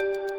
you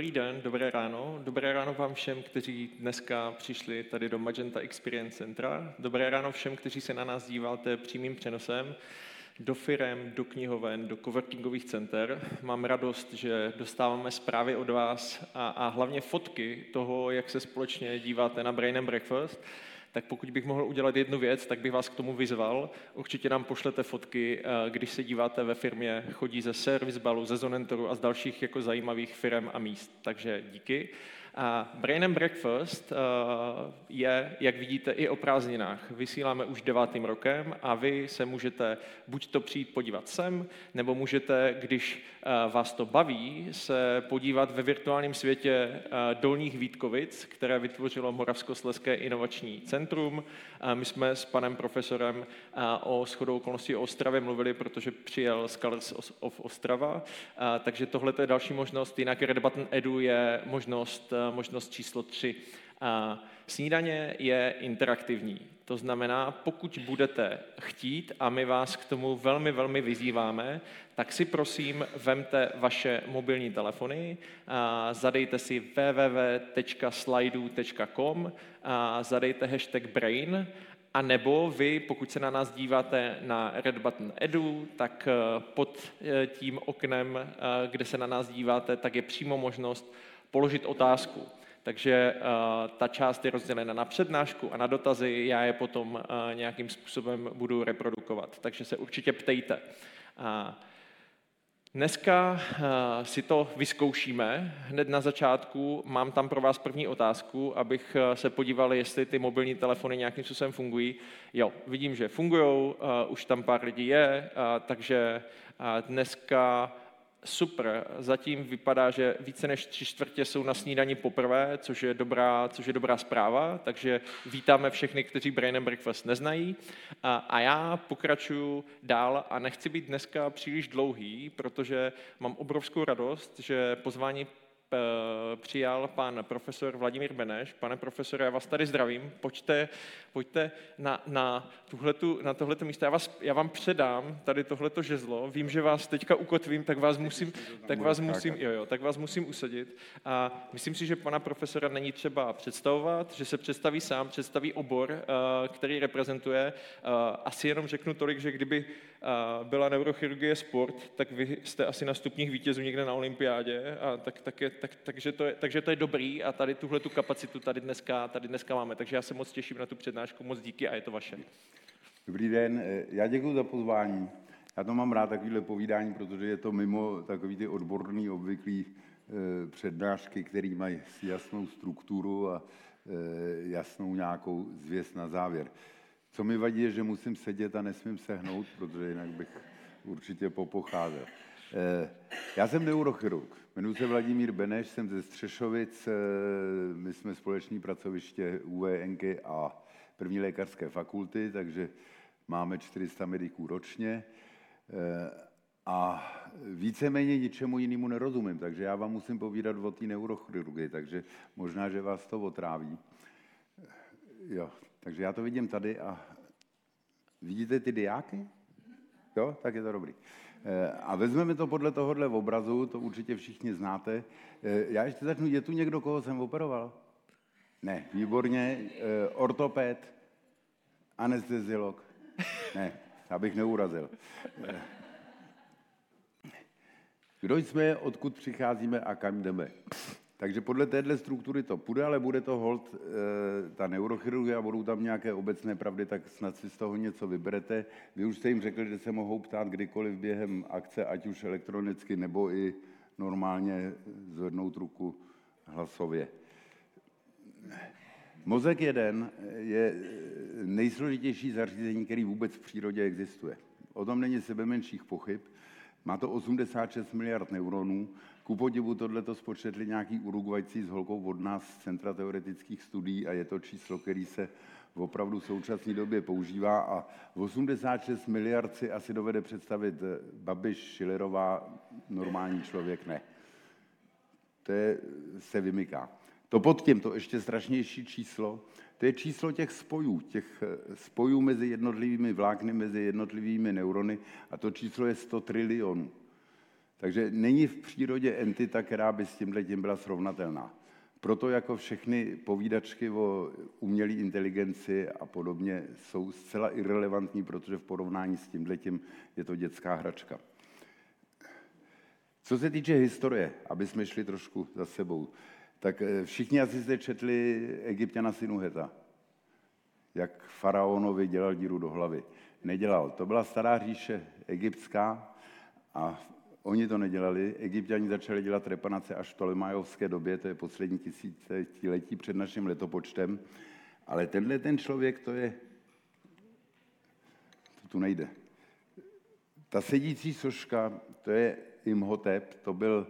Dobrý den, dobré ráno. Dobré ráno vám všem, kteří dneska přišli tady do Magenta Experience Centra. Dobré ráno všem, kteří se na nás díváte přímým přenosem do firem, do knihoven, do coworkingových center. Mám radost, že dostáváme zprávy od vás a, a hlavně fotky toho, jak se společně díváte na Brain and Breakfast tak pokud bych mohl udělat jednu věc, tak bych vás k tomu vyzval. Určitě nám pošlete fotky, eh, když se díváte ve firmě, chodí ze Service Balu, ze Zonentoru a z dalších jako zajímavých firm a míst. Takže díky. A Brain and Breakfast eh, je, jak vidíte, i o prázdninách. Vysíláme už devátým rokem a vy se můžete buď to přijít podívat sem, nebo můžete, když eh, vás to baví, se podívat ve virtuálním světě eh, Dolních Vítkovic, které vytvořilo Moravskoslezské inovační centrum. My jsme s panem profesorem o shodou okolností o Ostravě mluvili, protože přijel z Colors of Ostrava, takže tohle je další možnost. Jinak Red Button Edu je možnost možnost číslo tři. Snídaně je interaktivní. To znamená, pokud budete chtít, a my vás k tomu velmi, velmi vyzýváme, tak si prosím vemte vaše mobilní telefony, zadejte si www.slidu.com, zadejte hashtag brain a nebo vy, pokud se na nás díváte na Red Button Edu, tak eh, pod eh, tím oknem, eh, kde se na nás díváte, tak je přímo možnost položit otázku. Takže uh, ta část je rozdělena na přednášku a na dotazy, já je potom uh, nějakým způsobem budu reprodukovat. Takže se určitě ptejte. Dneska si to vyzkoušíme. Hned na začátku mám tam pro vás první otázku, abych se podíval, jestli ty mobilní telefony nějakým způsobem fungují. Jo, vidím, že fungují, už tam pár lidí je, takže dneska super. Zatím vypadá, že více než tři čtvrtě jsou na snídani poprvé, což je dobrá, což je dobrá zpráva, takže vítáme všechny, kteří Brain and Breakfast neznají. A, a já pokračuju dál a nechci být dneska příliš dlouhý, protože mám obrovskou radost, že pozvání přijal pan profesor Vladimír Beneš. Pane profesore, já vás tady zdravím. Pojďte, pojďte na, na, tuhletu, na tohleto místo. Já, vás, já vám předám tady tohleto žezlo. Vím, že vás teďka ukotvím, tak vás musím, tak vás musím, jo, jo, tak vás musím usadit. A myslím si, že pana profesora není třeba představovat, že se představí sám, představí obor, eh, který reprezentuje. Eh, asi jenom řeknu tolik, že kdyby byla neurochirurgie sport, tak vy jste asi na stupních vítězů někde na olympiádě, a tak, tak je, tak, takže, to je, takže to je dobrý a tady tuhle tu kapacitu tady dneska, tady dneska máme. Takže já se moc těším na tu přednášku, moc díky a je to vaše. Dobrý den, já děkuji za pozvání. Já to mám rád, takovýhle povídání, protože je to mimo takový ty odborný, obvyklý e, přednášky, které mají jasnou strukturu a e, jasnou nějakou zvěst na závěr. Co mi vadí, je, že musím sedět a nesmím sehnout, protože jinak bych určitě popocházel. Eh, já jsem neurochirurg. Jmenuji se Vladimír Beneš, jsem ze Střešovic. Eh, my jsme společní pracoviště UVNK a první lékařské fakulty, takže máme 400 mediků ročně. Eh, a víceméně ničemu jinému nerozumím, takže já vám musím povídat o té neurochirurgii, takže možná, že vás to otráví. Jo, takže já to vidím tady a vidíte ty diáky? Jo, tak je to dobrý. Eh, a vezmeme to podle tohohle obrazu, to určitě všichni znáte. Eh, já ještě začnu, je tu někdo, koho jsem operoval? Ne, výborně. Eh, ortoped, anesteziolog? Ne, abych neurazil. Kdo jsme, odkud přicházíme a kam jdeme? Takže podle téhle struktury to půjde, ale bude to hold e, ta neurochirurgie a budou tam nějaké obecné pravdy, tak snad si z toho něco vyberete. Vy už jste jim řekli, že se mohou ptát kdykoliv během akce, ať už elektronicky nebo i normálně zvednout ruku hlasově. Mozek jeden je nejsložitější zařízení, který vůbec v přírodě existuje. O tom není sebe menších pochyb. Má to 86 miliard neuronů. Ku podivu tohle to spočetli nějaký Urugvajci s holkou od nás z Centra teoretických studií a je to číslo, který se v opravdu současné době používá a 86 miliard si asi dovede představit Babiš, Šilerová, normální člověk ne. To je, se vymyká. To pod tím, to ještě strašnější číslo, to je číslo těch spojů, těch eh, spojů mezi jednotlivými vlákny, mezi jednotlivými neurony a to číslo je 100 trilionů. Takže není v přírodě entita, která by s tímhle tím byla srovnatelná. Proto jako všechny povídačky o umělé inteligenci a podobně jsou zcela irrelevantní, protože v porovnání s tímhle tím je to dětská hračka. Co se týče historie, aby jsme šli trošku za sebou, tak eh, všichni asi jste četli Egyptiana Sinuheta, jak faraonovi dělal díru do hlavy. Nedělal. To byla stará říše egyptská a oni to nedělali. Egyptiani začali dělat repanace až v Tolemajovské době, to je poslední tisíciletí před naším letopočtem. Ale tenhle ten člověk, to je, to tu nejde. Ta sedící soška, to je Imhotep, to byl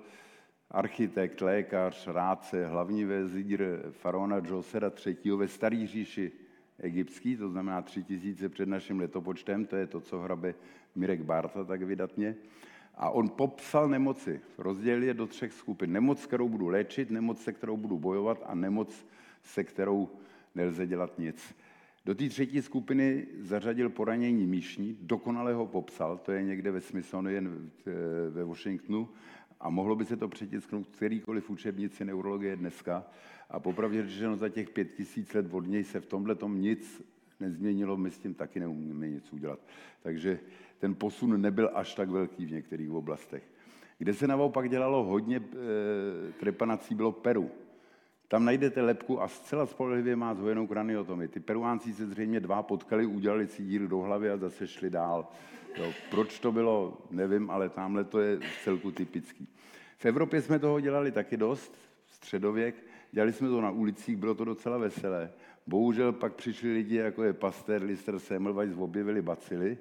architekt, lékař, rádce, hlavní vezír faraona Josera III. ve starý říši egyptský, to znamená tři tisíce před naším letopočtem, to je to, co hrabe Mirek Barta tak vydatně. A on popsal nemoci, rozdělil je do třech skupin. Nemoc, kterou budu léčit, nemoc, se kterou budu bojovat a nemoc, se kterou nelze dělat nic. Do té třetí skupiny zařadil poranění míšní, dokonale ho popsal, to je někde ve Smithsonian ve Washingtonu, a mohlo by se to přetisknout kterýkoliv učebnici neurologie dneska. A popravdě řečeno za těch pět tisíc let od něj se v tomhle tom nic nezměnilo, my s tím taky neumíme nic udělat. Takže ten posun nebyl až tak velký v některých oblastech. Kde se naopak dělalo hodně e, trepanací, bylo Peru. Tam najdete lepku a zcela spolehlivě má zhojenou kraniotomii. Ty peruánci se zřejmě dva potkali, udělali si díru do hlavy a zase šli dál. Jo, proč to bylo, nevím, ale tamhle to je v celku typický. V Evropě jsme toho dělali taky dost, středověk, dělali jsme to na ulicích, bylo to docela veselé. Bohužel pak přišli lidi, jako je Pasteur, Lister, Semmelweis, objevili bacily,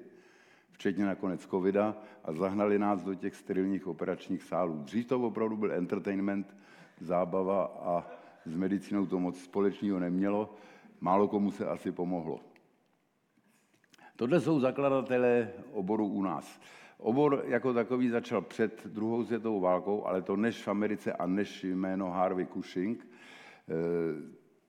včetně nakonec covida, a zahnali nás do těch sterilních operačních sálů. Dřív to opravdu byl entertainment, zábava a s medicínou to moc společného nemělo. Málo komu se asi pomohlo. Tohle jsou zakladatelé oboru u nás. Obor jako takový začal před druhou světovou válkou, ale to než v Americe a než jméno Harvey Cushing.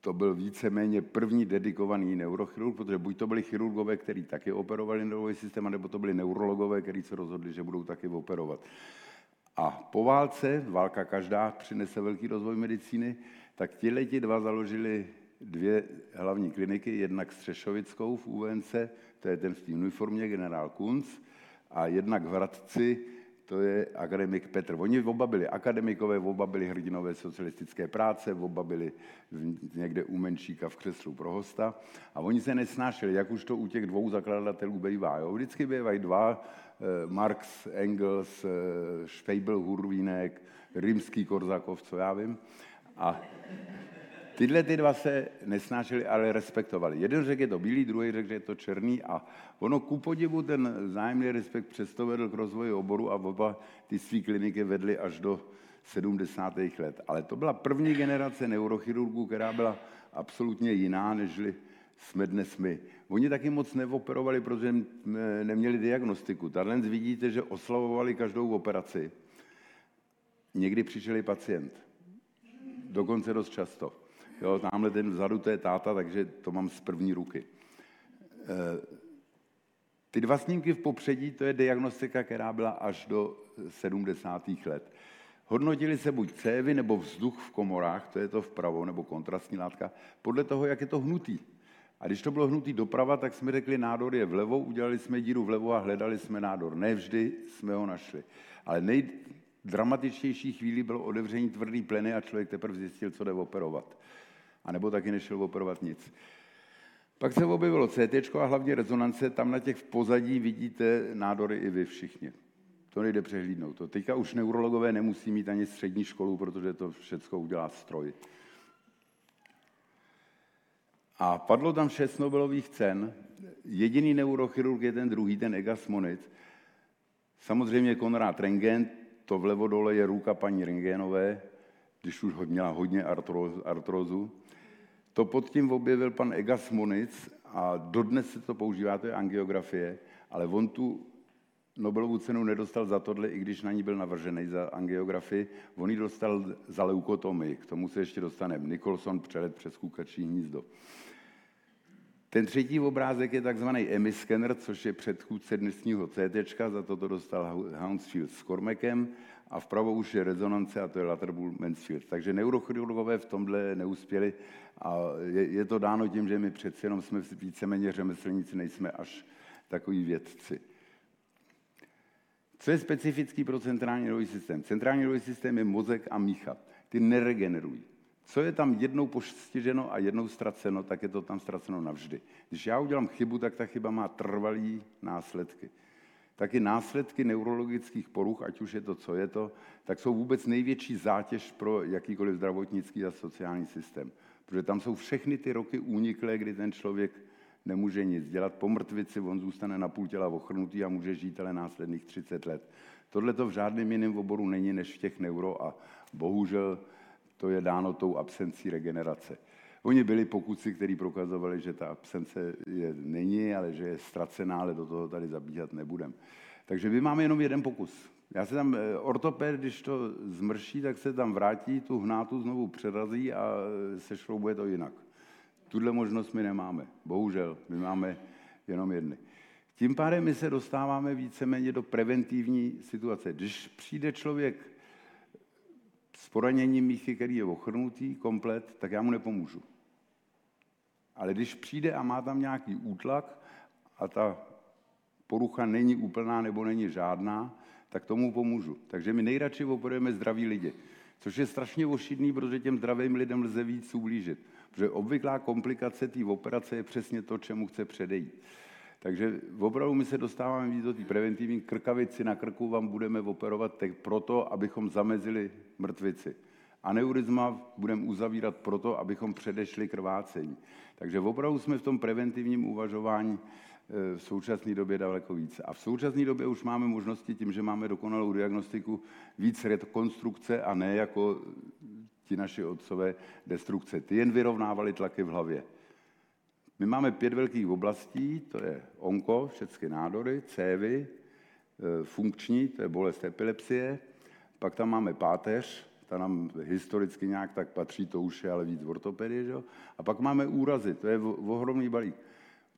To byl víceméně první dedikovaný neurochirurg, protože buď to byli chirurgové, kteří taky operovali nervový systém, nebo to byli neurologové, kteří se rozhodli, že budou taky operovat. A po válce, válka každá přinese velký rozvoj medicíny, tak ti dva založili dvě hlavní kliniky, jednak Střešovickou v UNC, to je ten v té uniformě, generál Kunz, a jednak v Hradci, to je akademik Petr. Oni oba byli akademikové, oba byli hrdinové socialistické práce, oba byli někde u Menšíka v křeslu pro hosta a oni se nesnášeli, jak už to u těch dvou zakladatelů bývá. Jo? Vždycky bývají dva, eh, Marx, Engels, eh, Schweibel, Hurvínek, Rimský, Korzakov, co já vím. A Tyhle ty dva se nesnášeli, ale respektovali. Jeden řekl, je to bílý, druhý řekl, že je to černý a ono ku podivu ten zájemný respekt přesto vedl k rozvoji oboru a oba ty své kliniky vedly až do 70. let. Ale to byla první generace neurochirurgů, která byla absolutně jiná, než jsme dnes my. Oni taky moc neoperovali, protože neměli diagnostiku. Tady vidíte, že oslavovali každou operaci. Někdy přišel pacient. Dokonce dost často. Jo, tamhle ten vzadu, to je táta, takže to mám z první ruky. Eh, ty dva snímky v popředí, to je diagnostika, která byla až do 70. let. Hodnotili se buď cévy nebo vzduch v komorách, to je to vpravo, nebo kontrastní látka, podle toho, jak je to hnutý. A když to bylo hnutý doprava, tak jsme řekli, nádor je vlevo, udělali jsme díru vlevo a hledali jsme nádor. Nevždy jsme ho našli. Ale nejdramatičtější chvíli bylo otevření tvrdý pleny a člověk teprve zjistil, co jde operovat a nebo taky nešel operovat nic. Pak se objevilo CT a hlavně rezonance, tam na těch v pozadí vidíte nádory i vy všichni. To nejde přehlídnout. To teďka už neurologové nemusí mít ani střední školu, protože to všechno udělá stroj. A padlo tam šest Nobelových cen. Jediný neurochirurg je ten druhý, ten Egas Moniz. Samozřejmě Konrad Rengen, to vlevo dole je ruka paní Rengenové, když už měla hodně artrózu. To pod tím objevil pan Egas Moniz a dodnes se to používá, to je angiografie, ale on tu Nobelovu cenu nedostal za tohle, i když na ní byl navržený za angiografii. On ji dostal za leukotomii, k tomu se ještě dostaneme. Nicholson přelet přes kukačí hnízdo. Ten třetí obrázek je takzvaný emiskener, což je předchůdce dnesního CT, za to to dostal Hounsfield s Kormekem a vpravo už je rezonance a to je Latterbull Mansfield. Takže neurochirurgové v tomhle neuspěli a je, je to dáno tím, že my přeci jenom jsme víceméně řemeslníci, nejsme až takový vědci. Co je specifický pro centrální nervový systém? Centrální nervový systém je mozek a mícha. Ty neregenerují. Co je tam jednou postiženo a jednou ztraceno, tak je to tam ztraceno navždy. Když já udělám chybu, tak ta chyba má trvalý následky. Taky následky neurologických poruch, ať už je to, co je to, tak jsou vůbec největší zátěž pro jakýkoliv zdravotnický a sociální systém. Protože tam jsou všechny ty roky úniklé, kdy ten člověk nemůže nic dělat. Po mrtvici on zůstane na půl těla ochrnutý a může žít ale následných 30 let. Tohle to v žádném jiném oboru není než v těch neuro a bohužel to je dáno tou absencí regenerace. Oni byli pokusy, kteří prokazovali, že ta absence je, není, ale že je ztracená, ale do toho tady zabíhat nebudem. Takže my máme jenom jeden pokus. Já se tam, eh, ortoped, když to zmrší, tak se tam vrátí, tu hnátu znovu přerazí a eh, sešroubuje to jinak. Tuhle možnost my nemáme. Bohužel, my máme jenom jedny. Tím pádem my se dostáváme víceméně do preventivní situace. Když přijde člověk s poraněním míchy, který je ochrnutý komplet, tak já mu nepomůžu. Ale když přijde a má tam nějaký útlak a ta porucha není úplná nebo není žádná, tak tomu pomůžu. Takže my nejradši operujeme zdraví lidi, což je strašně ošidný, protože těm zdravým lidem lze víc ublížit. Protože obvyklá komplikace té operace je přesně to, čemu chce předejít. Takže opravdu my se dostáváme víc do té preventivní krkavici na krku vám budeme operovat teď proto, abychom zamezili mrtvici. Aneurizma budeme uzavírat proto, abychom předešli krvácení. Takže opravdu jsme v tom preventivním uvažování v současné době daleko více. A v současné době už máme možnosti tím, že máme dokonalou diagnostiku, víc rekonstrukce a ne jako ti naši otcové destrukce. Ty jen vyrovnávali tlaky v hlavě. My máme pět velkých oblastí, to je onko, všechny nádory, cévy, e, funkční, to je bolest epilepsie, pak tam máme páteř, ta nám historicky nějak tak patří, to už je ale víc ortopedie, že? a pak máme úrazy, to je ohromný balík.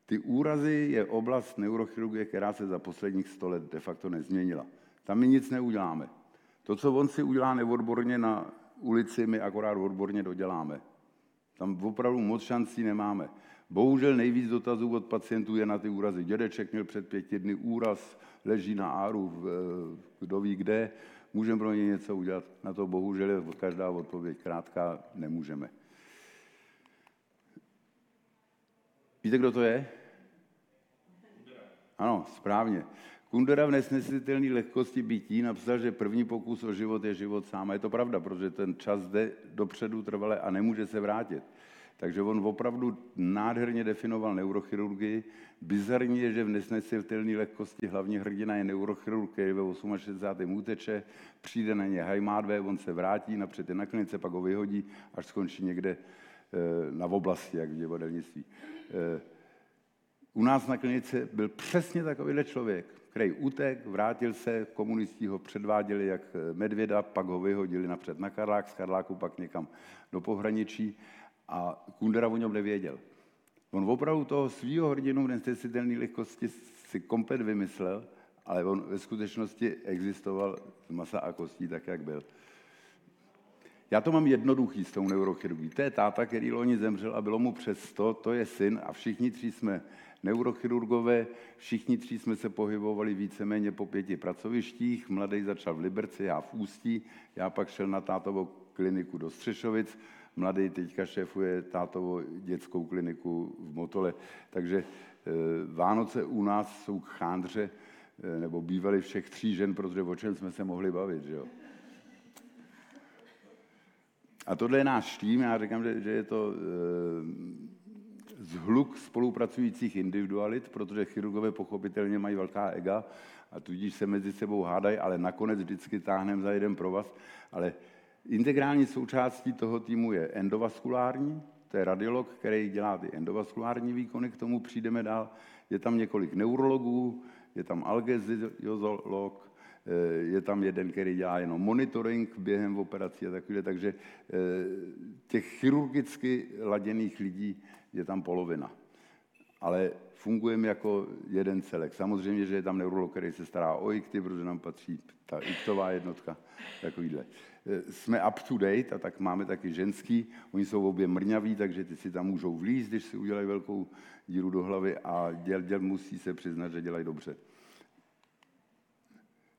Ty úrazy je oblast neurochirurgie, která se za posledních sto let de facto nezměnila. Tam my nic neuděláme. To, co on si udělá neodborně na ulici, my akorát odborně doděláme. Tam opravdu moc šancí nemáme. Bohužel nejvíc dotazů od pacientů je na ty úrazy. Dědeček měl před pěti dny úraz, leží na áru, kdo ví kde, můžeme pro ně něco udělat. Na to bohužel je každá odpověď krátká, nemůžeme. Víte, kdo to je? Ano, správně. Kundera v nesnesitelné lehkosti bytí napsal, že první pokus o život je život sám. A je to pravda, protože ten čas jde dopředu trvale a nemůže se vrátit. Takže on opravdu nádherně definoval neurochirurgii. Bizarní je, že v nesnesitelné lehkosti hlavní hrdina je neurochirurg, který ve 68. úteče, přijde na ně hajmádve, on se vrátí, napřed je na klinice, pak ho vyhodí, až skončí někde eh, na oblasti, jak v divadelnictví. Eh, u nás na klinice byl přesně takovýhle člověk, který utek, vrátil se, komunisti ho předváděli jak eh, medvěda, pak ho vyhodili napřed na Karlák, z Karláku pak někam do pohraničí a Kundera o něm nevěděl. On opravdu toho svého hrdinu v nesnesitelné lehkosti si komplet vymyslel, ale on ve skutečnosti existoval z masa a kostí tak, jak byl. Já to mám jednoduchý s tou neurochirurgií. To je táta, který loni zemřel a bylo mu přes 100, to je syn a všichni tři jsme neurochirurgové, všichni tři jsme se pohybovali víceméně po pěti pracovištích. Mladý začal v Liberci, já v Ústí, já pak šel na tátovou kliniku do Střešovic, mladý teďka šéfuje tátovou dětskou kliniku v Motole. Takže e, Vánoce u nás jsou chándře, e, nebo bývaly všech tří žen, protože o čem jsme se mohli bavit, že jo? A tohle je náš tým, já říkám, že, že je to e, zhluk spolupracujících individualit, protože chirurgové pochopitelně mají velká ega a tudíž se mezi sebou hádají, ale nakonec vždycky táhneme za jeden provaz. Ale integrální součástí toho týmu je endovaskulární, to je radiolog, který dělá ty endovaskulární výkony, k tomu přijdeme dál. Je tam několik neurologů, je tam algeziolog, eh, je tam jeden, který dělá jenom monitoring během operací a takové, takže eh, těch chirurgicky laděných lidí je tam polovina. Ale fungujeme jako jeden celek. Samozřejmě, že je tam neurolog, který se stará o ikty, protože nám patří ta iktová jednotka, takovýhle. Eh, jsme up to date a tak máme taky ženský, oni jsou obě mrňaví, takže ty si tam můžou vlízt, když si udělají velkou díru do hlavy a děl, děl musí se přiznat, že dělají dobře.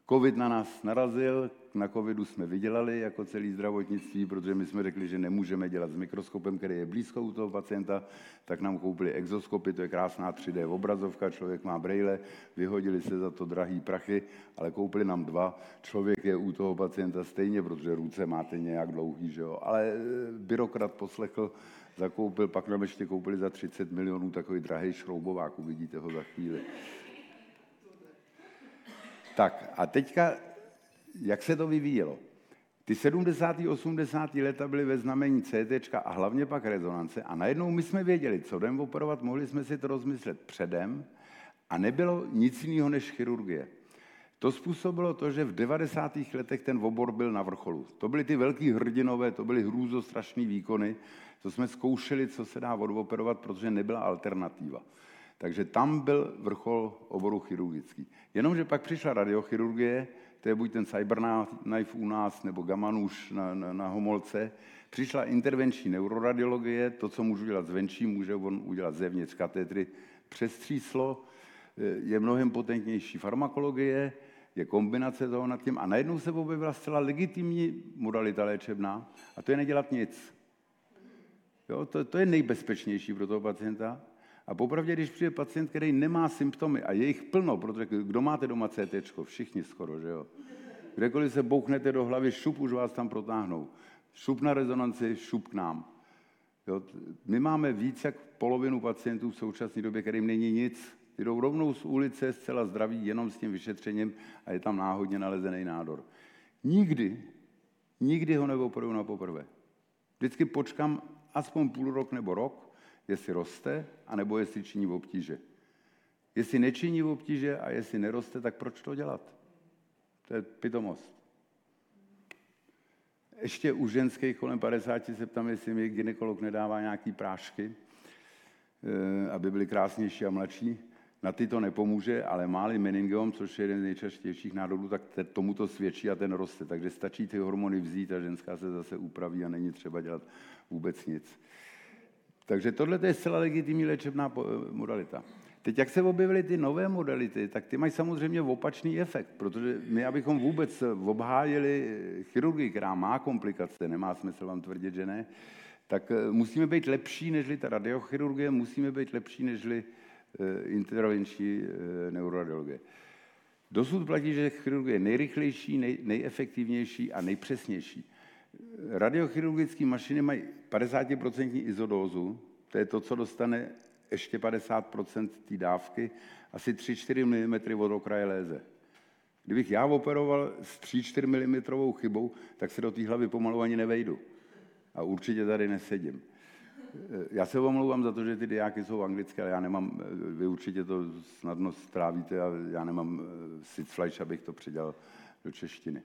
Covid na nás narazil, na covidu jsme vydělali jako celý zdravotnictví, protože my jsme řekli, že nemůžeme dělat s mikroskopem, který je blízko u toho pacienta, tak nám koupili exoskopy, to je krásná 3D obrazovka, člověk má brejle, vyhodili se za to drahý prachy, ale koupili nám dva, člověk je u toho pacienta stejně, protože ruce máte nějak dlouhý, že jo? ale e, byrokrat poslechl, zakoupil, pak nám ještě koupili za 30 milionů takový drahý šroubovák, uvidíte ho za chvíli. Tak a teďka, jak se to vyvíjelo? Ty 70. 80. leta byly ve znamení CT a hlavně pak rezonance a najednou my jsme věděli, co jdeme operovat, mohli jsme si to rozmyslet předem a nebylo nic jiného než chirurgie. To způsobilo to, že v 90. letech ten obor byl na vrcholu. To byly ty velký hrdinové, to byly hrůzostrašné výkony, to jsme zkoušeli, co se dá odoperovat, protože nebyla alternativa. Takže tam byl vrchol oboru chirurgický. Jenomže pak přišla radiochirurgie, to je buď ten cyberknife u nás, nebo gamanůž na, na, na Homolce. Přišla intervenční neuroradiologie, to, co můžu dělat zvenčí, může on udělat zevnitř katetry přes tříslo, je mnohem potentnější farmakologie, je kombinace toho nad tím a najednou se objevila zcela legitimní modalita léčebná a to je nedělat nic. Jo, to, to je nejbezpečnější pro toho pacienta. A popravdě, když přijde pacient, který nemá symptomy, a je jich plno, protože kdo máte doma CT, všichni skoro, že jo? Kdekoliv se bouchnete do hlavy, šup už vás tam protáhnou. Šup na rezonanci, šup k nám. Jo? My máme víc jak polovinu pacientů v současné době, kterým není nic. Ty jdou rovnou z ulice, zcela zdraví, jenom s tím vyšetřením a je tam náhodně nalezený nádor. Nikdy, nikdy ho neoperuju na poprvé. Vždycky počkám aspoň půl rok nebo rok, jestli roste, anebo jestli činí obtíže. Jestli nečiní obtíže a jestli neroste, tak proč to dělat? To je pitomost. Ještě u ženských kolem 50 se ptám, jestli mi ginekolog nedává nějaký prášky, eh, aby byly krásnější a mladší. Na ty to nepomůže, ale máli meningiom, což je jeden z nejčastějších nádorů, tak tomu to svědčí a ten roste. Takže stačí ty hormony vzít a ženská se zase upraví a není třeba dělat vůbec nic. Takže tohle je zcela legitimní léčebná modalita. Teď, jak se objevily ty nové modality, tak ty mají samozřejmě opačný efekt, protože my, abychom vůbec obhájili chirurgii, která má komplikace, nemá smysl vám tvrdit, že ne, tak eh, musíme být lepší než ta radiochirurgie, musíme být lepší než eh, intervenční eh, neuroradiologie. Dosud platí, že chirurgie je nejrychlejší, nej, nejefektivnější a nejpřesnější radiochirurgické mašiny mají 50% izodózu, to je to, co dostane ještě 50% té dávky, asi 3-4 mm od okraje léze. Kdybych já operoval s 3-4 mm chybou, tak se do té hlavy pomalu ani nevejdu. A určitě tady nesedím. Já se omlouvám za to, že ty diáky jsou anglické, ale já nemám, vy určitě to snadno strávíte a já nemám eh, sitzfleisch, abych to přidělal do češtiny.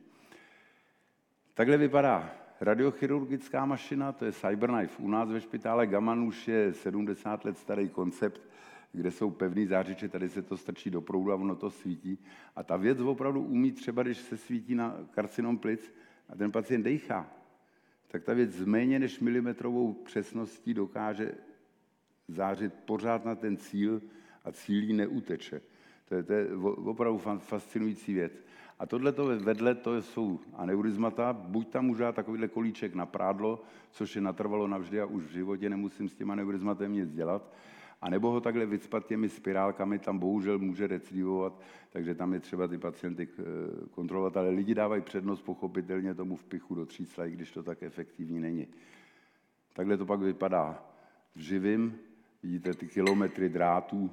Takhle vypadá radiochirurgická mašina, to je CyberKnife. U nás ve špitále Gaman už je 70 let starý koncept, kde jsou pevný zářiče, tady se to strčí do proudu a ono to svítí. A ta věc opravdu umí třeba, když se svítí na karcinom plic a ten pacient dejchá, tak ta věc s méně než milimetrovou přesností dokáže zářit pořád na ten cíl a cílí neuteče. To je, to je opravdu fascinující věc. A tohle to vedle to jsou aneurizmata, buď tam můžu dát takovýhle kolíček na prádlo, což je natrvalo navždy a už v životě nemusím s tím aneurizmatem nic dělat, a nebo ho takhle vycpat těmi spirálkami, tam bohužel může recidivovat, takže tam je třeba ty pacienty eh, kontrolovat, ale lidi dávají přednost pochopitelně tomu vpichu do třísla, i když to tak efektivní není. Takhle to pak vypadá v živým, vidíte ty kilometry drátů,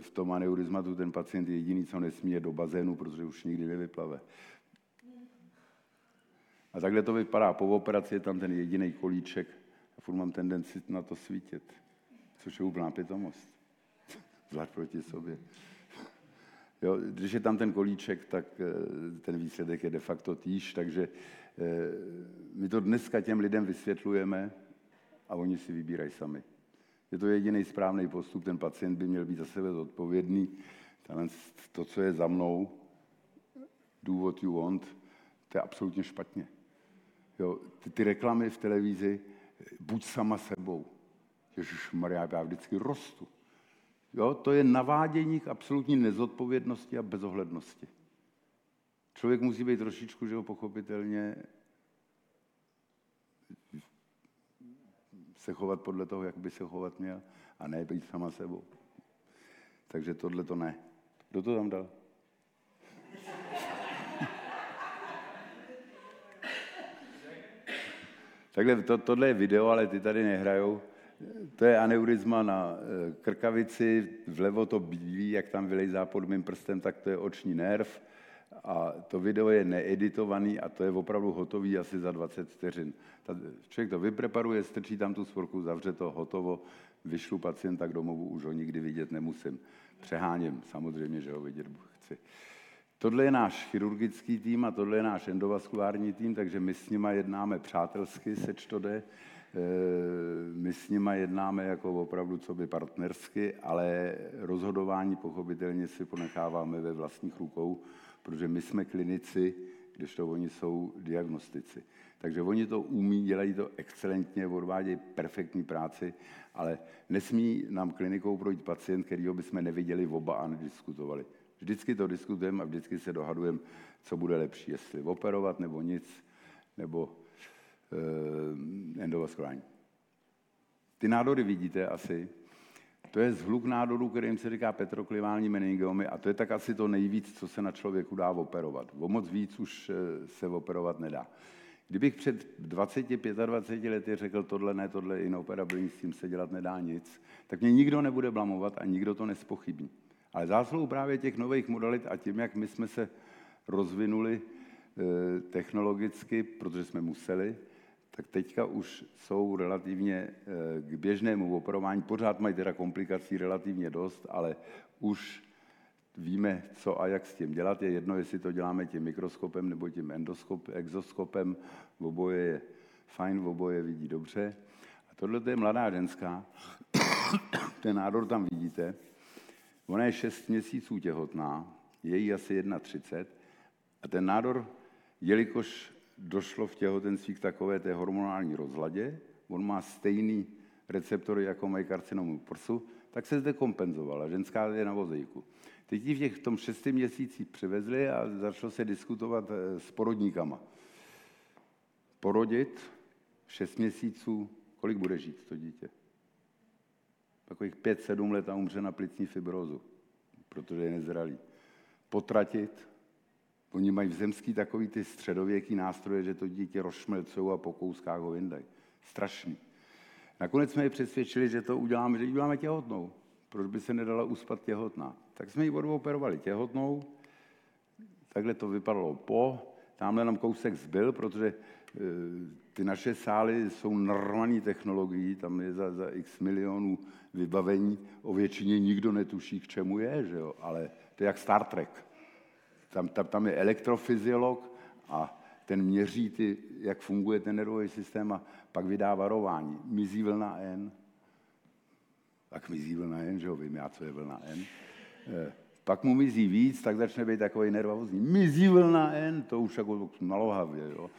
v tom aneurizmatu ten pacient jediný, co nesmí, je do bazénu, protože už nikdy nevyplave. A takhle to vypadá. Po operaci je tam ten jediný kolíček a furt mám tendenci na to svítit, což je úplná pitomost. Zvlášť proti sobě. Jo, když je tam ten kolíček, tak eh, ten výsledek je de facto týž, takže eh, my to dneska těm lidem vysvětlujeme a oni si vybírají sami. Je to jediný správný postup, ten pacient by měl být za sebe zodpovědný. To, co je za mnou, do what you want, to je absolutně špatně. Jo, ty, ty reklamy v televizi, buď sama sebou. Ježíš Maria, já vždycky rostu. Jo, to je navádění k absolutní nezodpovědnosti a bezohlednosti. Člověk musí být trošičku, že ho pochopitelně se chovat podle toho, jak by se chovat měl, a ne být sama sebou. Takže tohle to ne. Kdo to tam dal? Takhle to, tohle je video, ale ty tady nehrajou. To je aneurizma na eh, krkavici, vlevo to bílí, jak tam vylejzá pod mým prstem, tak to je oční nerv. A to video je needitovaný a to je opravdu hotový asi za 20 vteřin. Člověk to vypreparuje, strčí tam tu svorku, zavře to, hotovo, vyšlu pacienta k domovu, už ho nikdy vidět nemusím. Přeháněm, samozřejmě, že ho vidět chci. Tohle je náš chirurgický tým a tohle je náš endovaskulární tým, takže my s nima jednáme přátelsky, seč to jde. Eh, my s nima jednáme jako opravdu co by partnersky, ale rozhodování pochopitelně si ponecháváme ve vlastních rukou, protože my jsme klinici, když to oni jsou diagnostici. Takže oni to umí, dělají to excelentně, odvádějí perfektní práci, ale nesmí nám klinikou projít pacient, kterýho bychom neviděli oba a nediskutovali. Vždycky to diskutujeme a vždycky se dohadujeme, co bude lepší, jestli operovat nebo nic, nebo e, endovaskulární. Ty nádory vidíte asi. To je zhluk nádorů, kterým se říká petroklivální meningiomy a to je tak asi to nejvíc, co se na člověku dá operovat. O moc víc už eh, se operovat nedá. Kdybych před 20-25 lety řekl tohle ne, tohle inoperabilní, s tím se dělat nedá nic, tak mě nikdo nebude blamovat a nikdo to nespochybní. Ale zásluhou právě těch nových modalit a tím, jak my jsme se rozvinuli eh, technologicky, protože jsme museli, tak teďka už jsou relativně eh, k běžnému operování, pořád mají teda komplikací relativně dost, ale už víme, co a jak s tím dělat. Je jedno, jestli to děláme tím mikroskopem nebo tím endoskop, exoskopem. V oboje je fajn, v oboje vidí dobře. A tohle je mladá ženská. Ten nádor tam vidíte. Ona je 6 měsíců těhotná, je jí asi 31 a ten nádor, jelikož došlo v těhotenství k takové té hormonální rozladě, on má stejný receptory, jako mají karcinomu prsu, tak se zde kompenzovala. Ženská je na vozejku. Teď ji v, těch, v tom šesti měsících přivezli a začalo se diskutovat eh, s porodníkama. Porodit šest měsíců, kolik bude žít to dítě? Takových pět, sedm let a umře na plicní fibrozu, protože je nezralý. Potratit, oni mají v zemský takový ty středověký nástroje, že to dítě rozšmelcují a po kouskách ho vyndají. Strašný. Nakonec jsme je přesvědčili, že to uděláme, že uděláme těhotnou. Proč by se nedala uspat těhotná? Tak jsme ji odooperovali těhotnou, takhle to vypadalo po, tamhle nám kousek zbyl, protože e, ty naše sály jsou narvaný technologií, tam je za, za x milionů vybavení, o většině nikdo netuší, k čemu je, že jo? ale to je jak Star Trek. Tam, tam, tam je elektrofyziolog a ten měří, ty, jak funguje ten nervový systém a pak vydá varování. Mizí vlna N. Tak mizí vlna N, že jo, vím já, co je vlna N. Eh, pak mu mizí víc, tak začne být takový nervózní. Mizí vlna N, to už jako nalohavě, jo.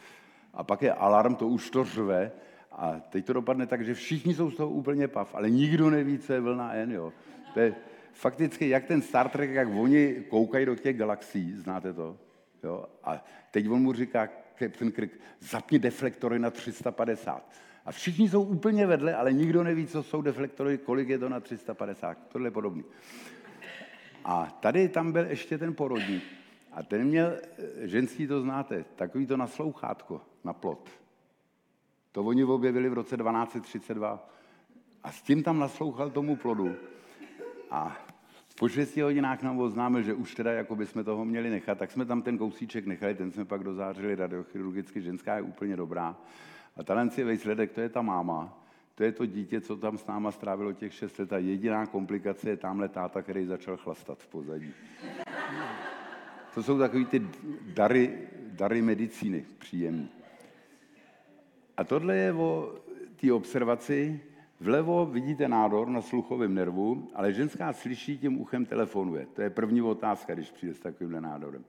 A pak je alarm, to už to řve. A teď to dopadne tak, že všichni jsou z toho úplně pav, ale nikdo neví, co je vlna N, jo. To je fakticky jak ten Star Trek, jak oni koukají do těch galaxií, znáte to? Jo? A teď on mu říká, ten krik, zapni deflektory na 350. A všichni jsou úplně vedle, ale nikdo neví, co jsou deflektory, kolik je to na 350. Tohle je podobný. A tady tam byl ještě ten porodník. A ten měl, eh, ženský to znáte, takový to naslouchátko na plot. To oni objevili v roce 1232. A s tím tam naslouchal tomu plodu. A po 6 hodinách nám oznámil, že už teda jako bychom toho měli nechat, tak jsme tam ten kousíček nechali, ten jsme pak dozářili radiochirurgicky, ženská je úplně dobrá. A talent je výsledek, to je ta máma, to je to dítě, co tam s náma strávilo těch 6 let a jediná komplikace je tamhle táta, který začal chlastat v pozadí. To jsou takový ty dary, dary medicíny příjemný. A tohle je o té observaci. Vlevo vidíte nádor na sluchovém nervu, ale ženská slyší, tím uchem telefonuje. To je první otázka, když přijde s takovýmhle nádorem.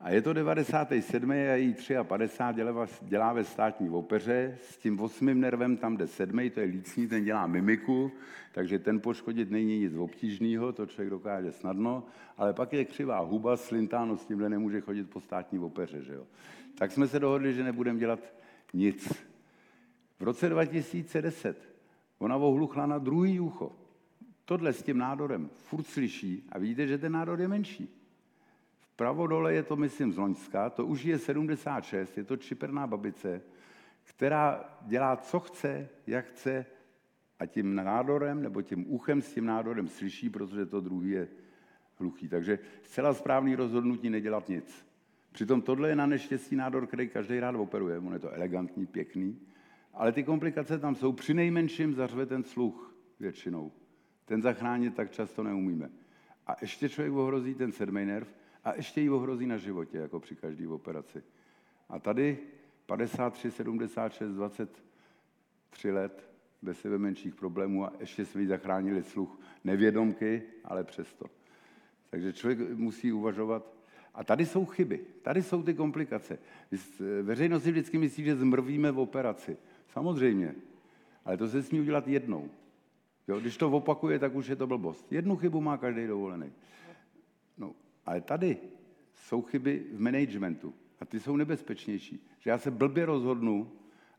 A je to 97. a její 53 dělá, dělá ve státní opeře, s tím osmým nervem tam jde sedmý, to je lícní, ten dělá mimiku, takže ten poškodit není nic obtížného, to člověk dokáže snadno, ale pak je křivá huba, slintáno, s tímhle nemůže chodit po státní opeře, že jo. Tak jsme se dohodli, že nebudeme dělat nic. V roce 2010 ona ohluchla na druhý ucho. Tohle s tím nádorem furt slyší a vidíte, že ten nádor je menší. Vpravo dole je to, myslím, z Loňska, to už je 76, je to čiperná babice, která dělá, co chce, jak chce a tím nádorem nebo tím uchem s tím nádorem slyší, protože to druhý je hluchý. Takže zcela správný rozhodnutí nedělat nic. Přitom tohle je na neštěstí nádor, který každý rád operuje. On je to elegantní, pěkný, ale ty komplikace tam jsou. Při nejmenším zařve ten sluch většinou. Ten zachránit tak často neumíme. A ještě člověk ohrozí ten sedmý nerv a ještě ji ohrozí na životě, jako při každé operaci. A tady 53, 76, 23 let bez sebe menších problémů a ještě jsme jí zachránili sluch nevědomky, ale přesto. Takže člověk musí uvažovat. A tady jsou chyby, tady jsou ty komplikace. Veřejnost si vždycky myslí, že zmrvíme v operaci. Samozřejmě, ale to se smí udělat jednou. Jo, když to opakuje, tak už je to blbost. Jednu chybu má každý dovolený. No, ale tady jsou chyby v managementu a ty jsou nebezpečnější. Že já se blbě rozhodnu,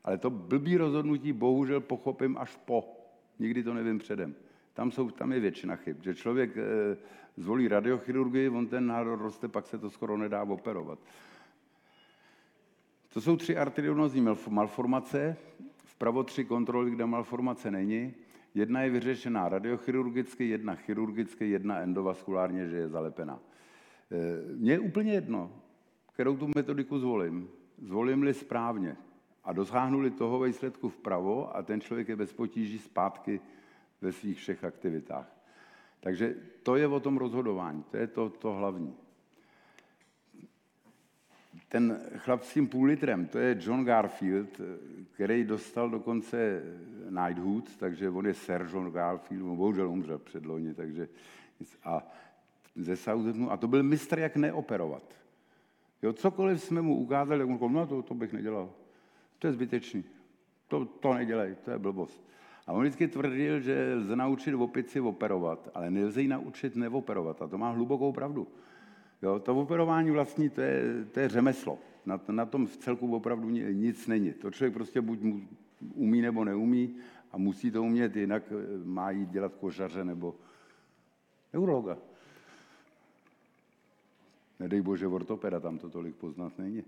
ale to blbý rozhodnutí bohužel pochopím až po. Nikdy to nevím předem. Tam, jsou, tam je většina chyb. Že člověk e, zvolí radiochirurgii, on ten nádor roste, pak se to skoro nedá operovat. To jsou tři arterionozní malformace, vpravo tři kontroly, kde malformace není. Jedna je vyřešená radiochirurgicky, jedna chirurgicky, jedna endovaskulárně, že je zalepená. E, mně je úplně jedno, kterou tu metodiku zvolím. Zvolím-li správně a dosáhnu-li toho výsledku vpravo a ten člověk je bez potíží zpátky ve svých všech aktivitách. Takže to je o tom rozhodování, to je to, to hlavní ten chlap s tím půl litrem, to je John Garfield, který dostal dokonce Knighthood, takže on je Sir John Garfield, on bohužel umřel předloni, takže a ze Southamptonu, a to byl mistr, jak neoperovat. Jo, cokoliv jsme mu ukázali, on řekl, no to, to bych nedělal. To je zbytečný. To, to nedělej, to je blbost. A on vždycky tvrdil, že lze naučit opici operovat, ale nelze ji naučit neoperovat. A to má hlubokou pravdu. Jo, to operování vlastní, to je, to je řemeslo. Na, na tom v celku opravdu nic není. To člověk prostě buď mu umí nebo neumí a musí to umět, jinak eh, má jít dělat kožaře nebo neurologa. Nedej bože, ortopeda, tam to tolik poznat není.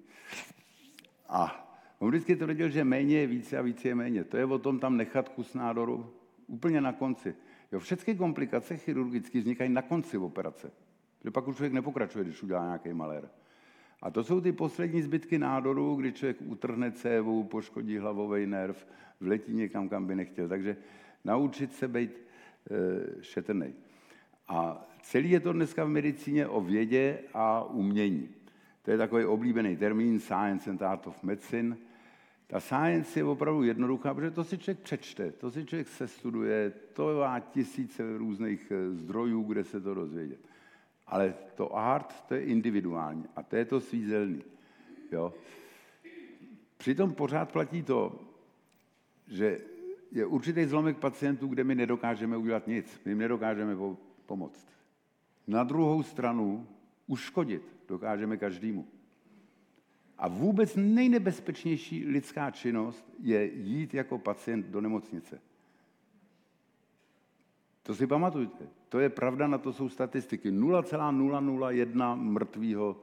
A on vždycky tvrdil, že méně je více a více je méně. To je o tom tam nechat kus nádoru úplně na konci. Jo, všechny komplikace chirurgické vznikají na konci operace. Že pak už člověk nepokračuje, když udělá nějaký malér. A to jsou ty poslední zbytky nádoru, kdy člověk utrhne cévu, poškodí hlavový nerv, vletí někam, kam by nechtěl. Takže naučit se být e, šetrný. A celý je to dneska v medicíně o vědě a umění. To je takový oblíbený termín Science and Art of Medicine. Ta science je opravdu jednoduchá, protože to si člověk přečte, to si člověk sestuduje, to má tisíce různých e, zdrojů, kde se to dozvědět. Ale to art, to je individuální a to je to svízelný. Jo? Přitom pořád platí to, že je určitý zlomek pacientů, kde my nedokážeme udělat nic. My jim nedokážeme pomoct. Na druhou stranu uškodit dokážeme každému. A vůbec nejnebezpečnější lidská činnost je jít jako pacient do nemocnice. To si pamatujte. To je pravda, na to jsou statistiky. 0,001 mrtvýho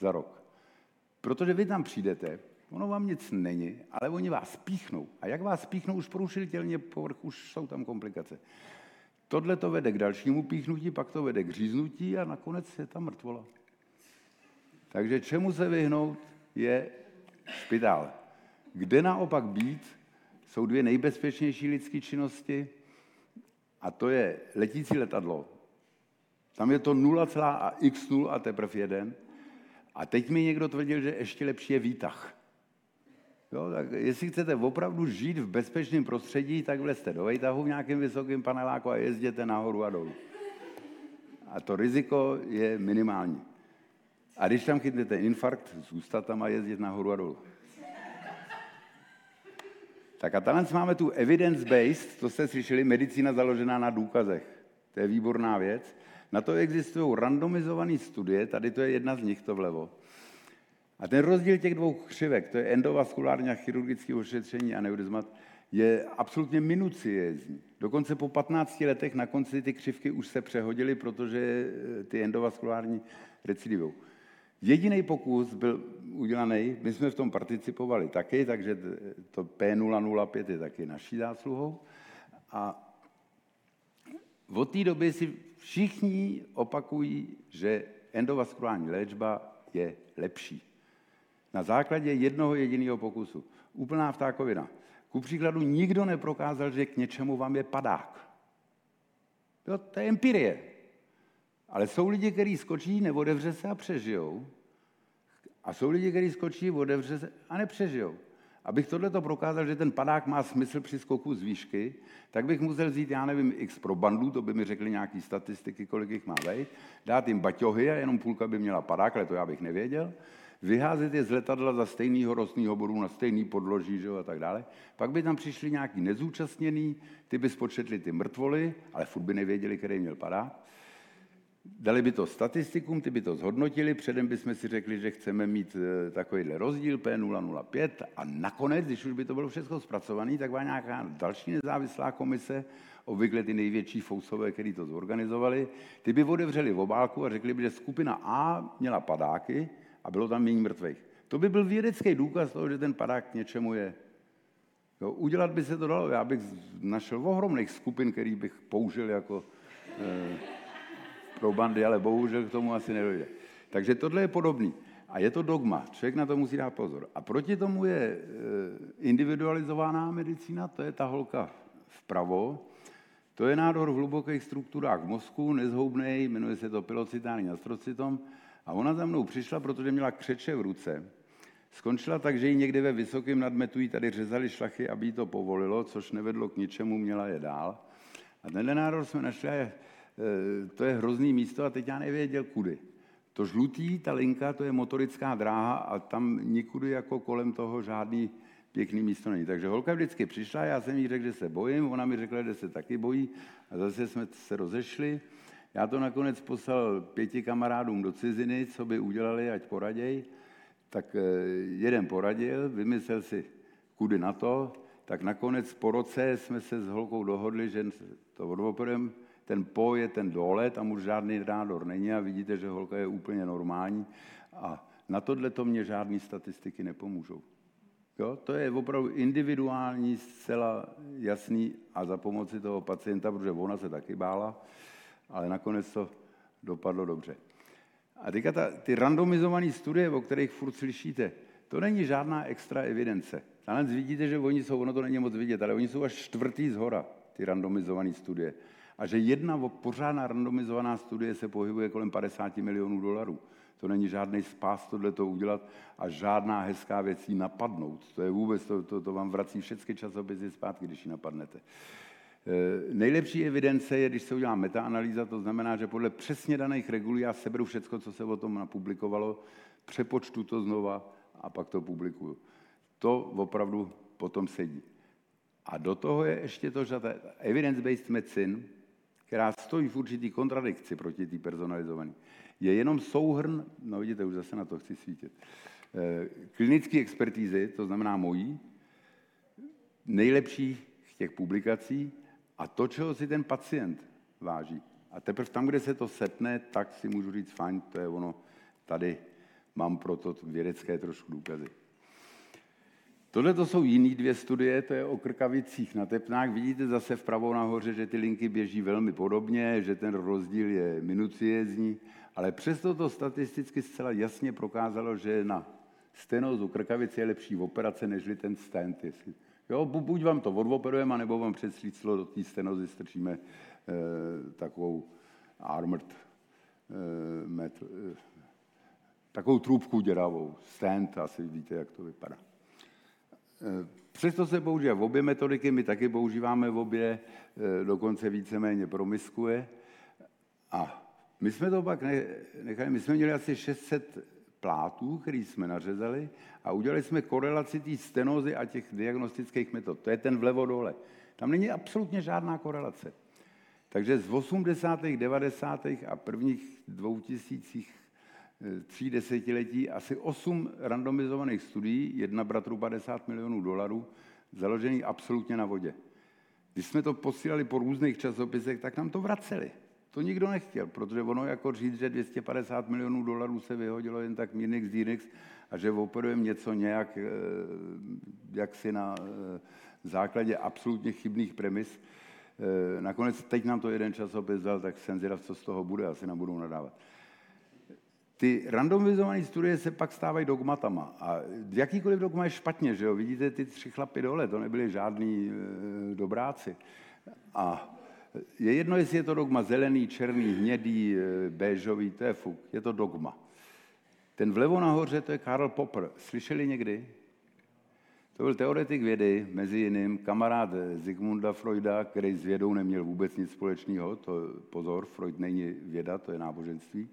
za rok. Protože vy tam přijdete, ono vám nic není, ale oni vás píchnou. A jak vás píchnou, už porušili tělně povrch, už jsou tam komplikace. Tohle to vede k dalšímu píchnutí, pak to vede k říznutí a nakonec je tam mrtvola. Takže čemu se vyhnout je špitál. Kde naopak být, jsou dvě nejbezpečnější lidské činnosti a to je letící letadlo. Tam je to 0, a x 0 a teprve jeden. A teď mi někdo tvrdil, že ještě lepší je výtah. Jo, tak jestli chcete opravdu žít v bezpečném prostředí, tak vlezte do výtahu v nějakém vysokém paneláku a jezděte nahoru a dolů. A to riziko je minimální. A když tam chytnete infarkt, zůstat tam a jezdit nahoru a dolů. Tak a talent máme tu evidence-based, to jste slyšeli, medicína založená na důkazech. To je výborná věc. Na to existují randomizované studie, tady to je jedna z nich, to vlevo. A ten rozdíl těch dvou křivek, to je endovaskulární a chirurgické ošetření a neurizmat, je absolutně minuciézní. Dokonce po 15 letech na konci ty křivky už se přehodily, protože ty endovaskulární recidivou. Jediný pokus byl udělaný, my jsme v tom participovali taky, takže to P005 je taky naší zásluhou. A od té doby si všichni opakují, že endovaskulární léčba je lepší. Na základě jednoho jediného pokusu. Úplná vtákovina. Ku příkladu nikdo neprokázal, že k něčemu vám je padák. Jo, to je empirie. Ale jsou lidi, kteří skočí, neodevře se a přežijou. A jsou lidi, kteří skočí, odevře se a nepřežijou. Abych tohle prokázal, že ten padák má smysl při skoku z výšky, tak bych musel vzít, já nevím, x pro bandu, to by mi řekli nějaký statistiky, kolik jich má být, dát jim baťohy a jenom půlka by měla padák, ale to já bych nevěděl, vyházet je z letadla za stejného rostního bodu na stejný podloží že, a tak dále. Pak by tam přišli nějaký nezúčastněný, ty by spočetli ty mrtvoly, ale furt by nevěděli, který měl padák. Dali by to statistikům, ty by to zhodnotili, předem bychom si řekli, že chceme mít eh, takovýhle rozdíl P005 a nakonec, když už by to bylo všechno zpracované, tak byla nějaká další nezávislá komise, obvykle ty největší fousové, který to zorganizovali, ty by otevřeli v obálku a řekli by, že skupina A měla padáky a bylo tam méně mrtvých. To by byl vědecký důkaz toho, že ten padák k něčemu je. Jo, udělat by se to dalo, já bych našel ohromných skupin, který bych použil jako... Eh, pro bandy, ale bohužel k tomu asi nedojde. Takže tohle je podobný. A je to dogma. Člověk na to musí dát pozor. A proti tomu je e, individualizovaná medicína, to je ta holka vpravo. To je nádor v hlubokých strukturách mozku, nezhoubný, jmenuje se to pilocitární astrocytom. A ona za mnou přišla, protože měla křeče v ruce. Skončila tak, že ji někde ve vysokém nadmetu jí tady řezali šlachy, aby jí to povolilo, což nevedlo k ničemu, měla je dál. A tenhle nádor jsme našli to je hrozný místo a teď já nevěděl kudy. To žlutý, ta linka, to je motorická dráha a tam nikudy jako kolem toho žádný pěkný místo není. Takže holka vždycky přišla, já jsem jí řekl, že se bojím, ona mi řekla, že se taky bojí a zase jsme se rozešli. Já to nakonec poslal pěti kamarádům do ciziny, co by udělali, ať poraděj. Tak eh, jeden poradil, vymyslel si, kudy na to, tak nakonec po roce jsme se s holkou dohodli, že to odvoporem ten po je ten dole, tam už žádný nádor není a vidíte, že holka je úplně normální. A na tohle to mě žádné statistiky nepomůžou. Jo? To je opravdu individuální, zcela jasný a za pomoci toho pacienta, protože ona se taky bála, ale nakonec to dopadlo dobře. A teďka ta, ty randomizované studie, o kterých furt slyšíte, to není žádná extra evidence. Tam vidíte, že oni jsou, ono to není moc vidět, ale oni jsou až čtvrtý z hora, ty randomizované studie a že jedna pořádná randomizovaná studie se pohybuje kolem 50 milionů dolarů. To není žádný spás tohle to udělat a žádná hezká věc jí napadnout. To je vůbec, to, to, to vám vrací všechny časopisy zpátky, když ji napadnete. E, nejlepší evidence je, když se udělá metaanalýza, to znamená, že podle přesně daných regulí já seberu všechno, co se o tom napublikovalo, přepočtu to znova a pak to publikuju. To opravdu potom sedí. A do toho je ještě to, že evidence-based medicine, která stojí v určitý kontradikci proti té personalizované. Je jenom souhrn, no vidíte, už zase na to chci svítit, eh, klinické expertízy, to znamená mojí, nejlepších těch publikací a to, čeho si ten pacient váží. A teprve tam, kde se to setne, tak si můžu říct, fajn, to je ono, tady mám pro to vědecké trošku důkazy. Tohle to jsou jiný dvě studie, to je o krkavicích na tepnách. Vidíte zase vpravo nahoře, že ty linky běží velmi podobně, že ten rozdíl je minuciezní, ale přesto to statisticky zcela jasně prokázalo, že na stenozu krkavice je lepší operace, než ten stent. Jestli, jo, buď vám to odoperujeme, nebo vám přes slíclo do té stenozy strčíme e, takovou armored e, metal, e, takovou trubku děravou, stent, asi víte, jak to vypadá. E, přesto se používá v obě metodiky, my taky používáme v obě, e, dokonce víceméně promiskuje. A my jsme to pak nechali, my jsme měli asi 600 plátů, který jsme nařezali a udělali jsme korelaci té stenozy a těch diagnostických metod. To je ten vlevo dole. Tam není absolutně žádná korelace. Takže z 80., 90. a prvních dvou tisících eh, tří desetiletí asi osm randomizovaných studií, jedna bratru 50 milionů dolarů, založený absolutně na vodě. Když jsme to posílali po různých časopisech, tak nám to vraceli. To nikdo nechtěl, protože ono jako říct, že 250 milionů dolarů se vyhodilo jen tak mírnix dínix a že operujeme něco nějak eh, jaksi na eh, základě absolutně chybných premis. Eh, nakonec teď nám to jeden časopis dal, tak jsem zvědav, co z toho bude, asi nám budou nadávat. Ty randomizované studie se pak stávají dogmatama. A jakýkoliv dogma je špatně, že jo? Vidíte ty tři chlapy dole, to nebyli žádní e, dobráci. A je jedno, jestli je to dogma zelený, černý, hnědý, eh, béžový, to je fuk, je to dogma. Ten vlevo nahoře, to je Karl Popper. Slyšeli někdy? To byl teoretik vědy, mezi jiným kamarád Zigmunda Freuda, který s vědou neměl vůbec nic společného. To, pozor, Freud není věda, to je náboženství.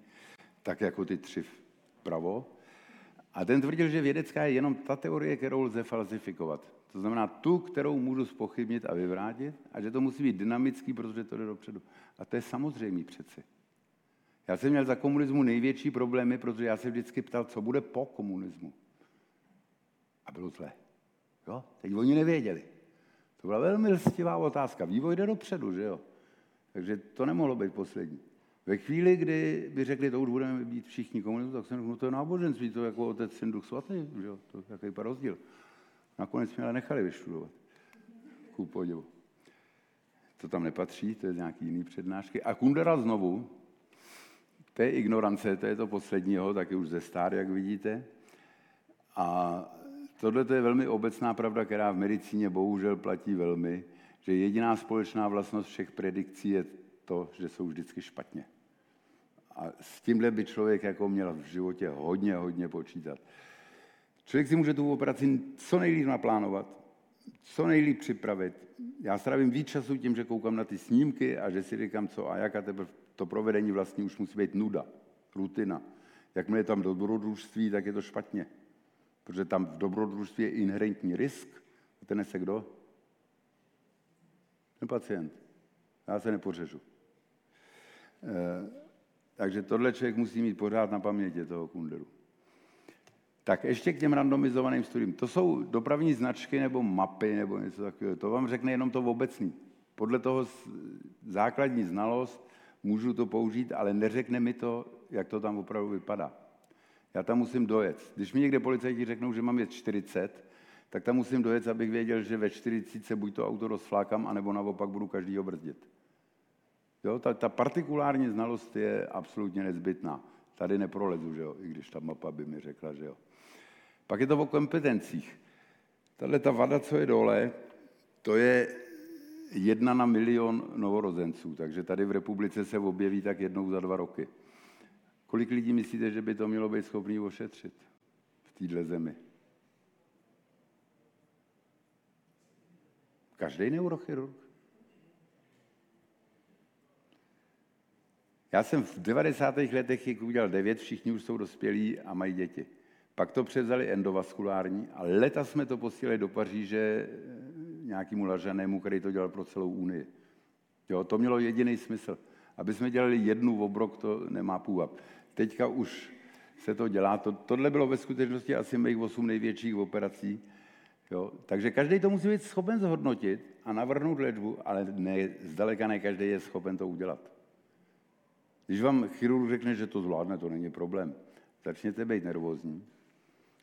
Tak jako ty tři vpravo. A ten tvrdil, že vědecká je jenom ta teorie, kterou lze falsifikovat. To znamená tu, kterou můžu spochybnit a vyvrátit a že to musí být dynamický, protože to jde dopředu. A to je samozřejmé přeci. Já jsem měl za komunismu největší problémy, protože já se vždycky ptal, co bude po komunismu. A bylo zlé. Jo? Teď oni nevěděli. To byla velmi lstivá otázka. Vývoj jde dopředu, že jo? Takže to nemohlo být poslední. Ve chvíli, kdy by řekli, to už budeme být všichni komunisté, tak jsem řekl, no to je náboženství, to je jako otec, syn, duch svatý, že jo? To je jaký rozdíl. Nakonec mě ale nechali vyštudovat. Ku podivu. To tam nepatří, to je nějaký jiný přednášky. A Kundera znovu, to je ignorance, to je to posledního, taky už ze star, jak vidíte. A tohle je velmi obecná pravda, která v medicíně bohužel platí velmi, že jediná společná vlastnost všech predikcí je to, že jsou vždycky špatně. A s tímhle by člověk jako měl v životě hodně, hodně počítat. Člověk si může tu operaci co nejlíp naplánovat, co nejlíp připravit. Já strávím víc času tím, že koukám na ty snímky a že si říkám, co a jak a teprve to provedení vlastně už musí být nuda, rutina. Jakmile je tam dobrodružství, tak je to špatně. Protože tam v dobrodružství je inherentní risk. A ten nese kdo? Ten pacient. Já se nepořežu. E, takže tohle člověk musí mít pořád na paměti toho kunderu. Tak ještě k těm randomizovaným studiím. To jsou dopravní značky nebo mapy nebo něco takového. To vám řekne jenom to obecný. Podle toho základní znalost můžu to použít, ale neřekne mi to, jak to tam opravdu vypadá. Já tam musím dojet. Když mi někde policajti řeknou, že mám jet 40, tak tam musím dojet, abych věděl, že ve 40 se buď to auto rozflákám, anebo naopak budu každý brzdit. Jo, ta, ta partikulární znalost je absolutně nezbytná. Tady neprolezu, že jo, i když ta mapa by mi řekla, že jo. Pak je to o kompetencích. Tahle ta vada, co je dole, to je jedna na milion novorozenců, takže tady v republice se objeví tak jednou za dva roky. Kolik lidí myslíte, že by to mělo být schopný ošetřit v téhle zemi? Každý neurochirurg. Já jsem v 90. letech jich udělal devět, všichni už jsou dospělí a mají děti. Pak to převzali endovaskulární a leta jsme to posílali do Paříže nějakému lažanému, který to dělal pro celou Unii. Jo, to mělo jediný smysl. Aby jsme dělali jednu obrok, to nemá půvab. Teďka už se to dělá. To, tohle bylo ve skutečnosti asi mých osm největších operací. Jo, takže každý to musí být schopen zhodnotit a navrhnout léčbu, ale ne, zdaleka ne každý je schopen to udělat. Když vám chirurg řekne, že to zvládne, to není problém. Začněte být nervózní.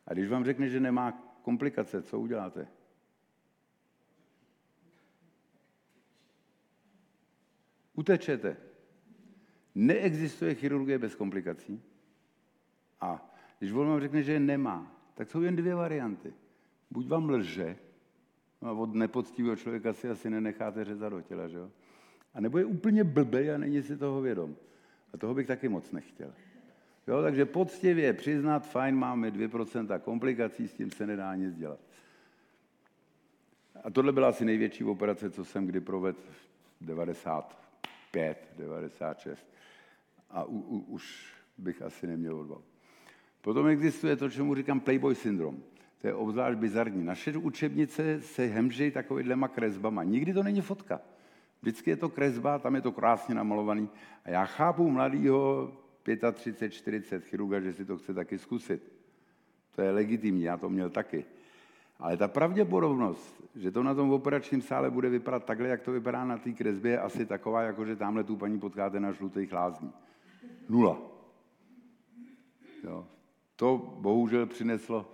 A když vám řekne, že nemá komplikace, co uděláte? Utečete. Neexistuje chirurgie bez komplikací. A když on vám řekne, že je nemá, tak jsou jen dvě varianty. Buď vám lže, no a od nepoctivého člověka si asi nenecháte řezat do těla, že jo? A nebo je úplně blbej a není si toho vědom. A toho bych taky moc nechtěl. Jo, takže poctivě přiznat, fajn, máme 2% komplikací, s tím se nedá nic dělat. A tohle byla asi největší operace, co jsem kdy provedl 95, 96. A u, u, už bych asi neměl odvahu. Potom existuje to, čemu říkám Playboy syndrom. To je obzvlášť bizarní. Naše učebnice se hemží takovýhlema kresbama. Nikdy to není fotka. Vždycky je to kresba, tam je to krásně namalovaný. A já chápu mladýho 35, 40 chirurga, že si to chce taky zkusit. To je legitimní, já to měl taky. Ale ta pravděpodobnost, že to na tom operačním sále bude vypadat takhle, jak to vypadá na té kresbě, je asi taková, jako že tamhle tu paní potkáte na žlutých lázní. Nula. Jo. To bohužel přineslo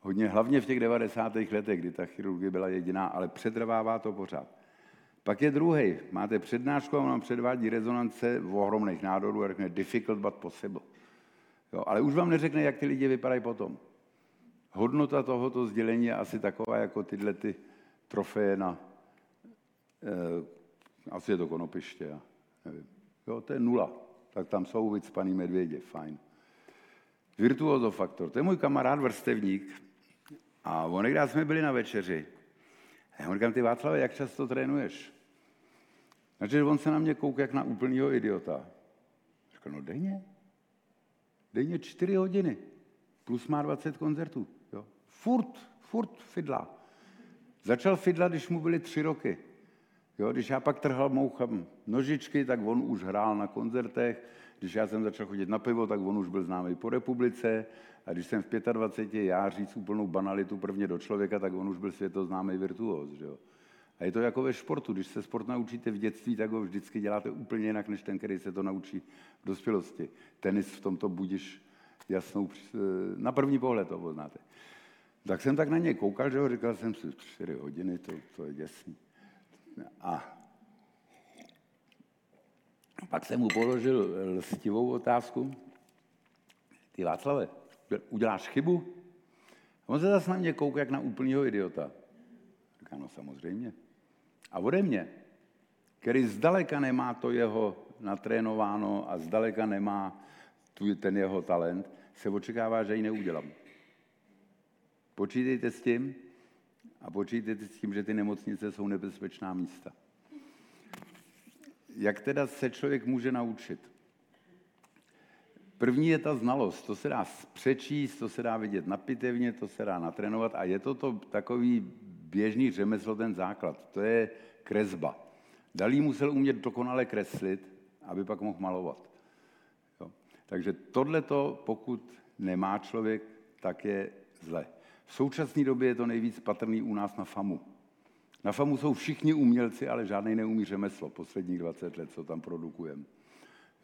hodně, hlavně v těch 90. letech, kdy ta chirurgie byla jediná, ale přetrvává to pořád. Pak je druhý. Máte přednášku a on vám předvádí rezonance v ohromných nádorů a řekne difficult but possible. Jo, ale už vám neřekne, jak ty lidi vypadají potom. Hodnota tohoto sdělení je asi taková, jako tyhle ty trofeje na, eh, asi je to konopiště, já nevím. Jo, to je nula. Tak tam jsou vycpaný medvědě, fajn. Virtuozofaktor, to je můj kamarád vrstevník. A onekdy jsme byli na večeři. A já mu říkám, ty Václave, jak často trénuješ? Takže on se na mě kouká jak na úplného idiota. Říkal, no denně. Denně čtyři hodiny. Plus má 20 koncertů. Jo. Furt, furt fidla. Začal fidlat, když mu byly tři roky. Jo, když já pak trhal moucham nožičky, tak on už hrál na koncertech. Když já jsem začal chodit na pivo, tak on už byl známý po republice. A když jsem v 25 já říct úplnou banalitu prvně do člověka, tak on už byl světoznámý virtuóz. Že jo? A je to jako ve sportu. Když se sport naučíte v dětství, tak ho vždycky děláte úplně jinak, než ten, který se to naučí v dospělosti. Tenis v tomto budíš jasnou, na první pohled to poznáte. Tak jsem tak na něj koukal, že ho říkal jsem si, čtyři hodiny, to, to je děsný. A pak jsem mu položil lstivou otázku. Ty Václave, uděláš chybu? A on se zase na mě kouká jak na úplného idiota. Říká, no samozřejmě. A ode mě, který zdaleka nemá to jeho natrénováno a zdaleka nemá tu, ten jeho talent, se očekává, že ji neudělám. Počítejte s tím a počítejte s tím, že ty nemocnice jsou nebezpečná místa. Jak teda se člověk může naučit? První je ta znalost, to se dá přečíst, to se dá vidět na pitevně, to se dá natrénovat a je to, to takový běžný řemeslo, ten základ. To je kresba. Dalí musel umět dokonale kreslit, aby pak mohl malovat. Jo. Takže tohleto, pokud nemá člověk, tak je zle. V současné době je to nejvíc patrný u nás na FAMu. Na FAMu jsou všichni umělci, ale žádný neumí řemeslo posledních 20 let, co tam produkujeme.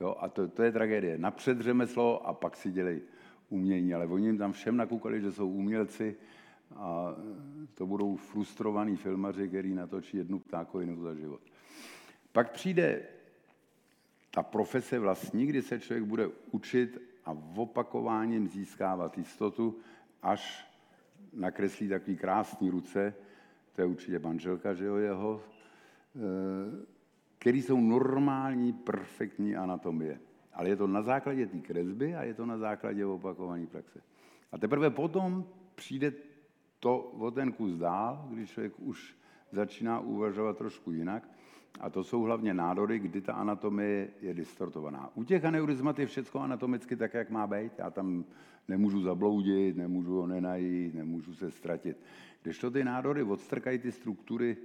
Jo, a to, to je tragédie. Napřed řemeslo a pak si dělej umění, ale oni jim tam všem nakoukali, že jsou umělci a to budou frustrovaní filmaři, který natočí jednu ptákovinu za život. Pak přijde ta profese vlastní, kdy se člověk bude učit a opakováním získávat jistotu, až nakreslí takový krásný ruce, to je určitě manželka, že jo, jeho, eh, který jsou normální, perfektní anatomie. Ale je to na základě té kresby a je to na základě opakované praxe. A teprve potom přijde to o ten kus dál, když člověk už začíná uvažovat trošku jinak. A to jsou hlavně nádory, kdy ta anatomie je distortovaná. U těch aneurizmat je všechno anatomicky tak, jak má být. Já tam nemůžu zabloudit, nemůžu ho nenajít, nemůžu se ztratit. Když to ty nádory odstrkají ty struktury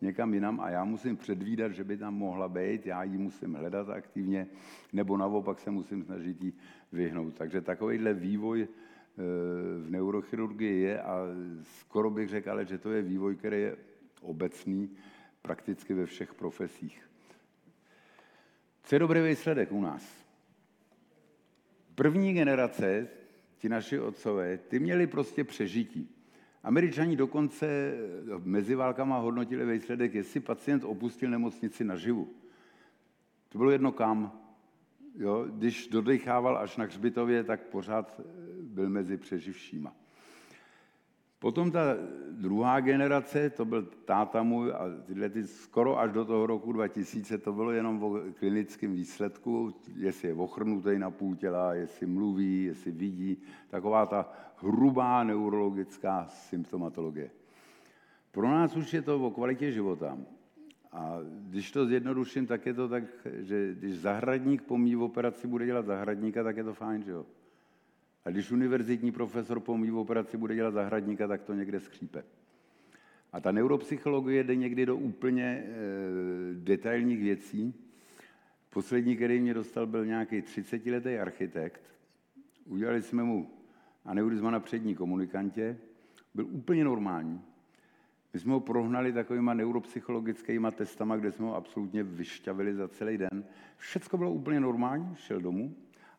někam jinam a já musím předvídat, že by tam mohla být, já ji musím hledat aktivně, nebo naopak se musím snažit ji vyhnout. Takže takovýhle vývoj v neurochirurgii je a skoro bych řekl, ale že to je vývoj, který je obecný prakticky ve všech profesích. Co je dobrý výsledek u nás? První generace, ti naši otcové, ty měli prostě přežití. Američani dokonce eh, mezi válkama hodnotili výsledek, jestli pacient opustil nemocnici naživu. To bylo jedno kam. Jo? Když dodechával až na hřbitově, tak pořád eh, byl mezi přeživšíma. Potom ta druhá generace, to byl táta můj a tyhle ty skoro až do toho roku 2000, to bylo jenom o klinickém výsledku, jestli je ochrnutý na půl těla, jestli mluví, jestli vidí, taková ta hrubá neurologická symptomatologie. Pro nás už je to o kvalitě života. A když to zjednoduším, tak je to tak, že když zahradník po mý operaci bude dělat zahradníka, tak je to fajn, že jo? A když univerzitní profesor po mý operaci bude dělat zahradníka, tak to někde skřípe. A ta neuropsychologie jde někdy do úplně e, detailních věcí. Poslední, který mě dostal, byl nějaký 30-letý architekt. Udělali jsme mu aneurizma na přední komunikantě. Byl úplně normální. My jsme ho prohnali takovýma neuropsychologickými testama, kde jsme ho absolutně vyšťavili za celý den. Všecko bylo úplně normální, šel domů.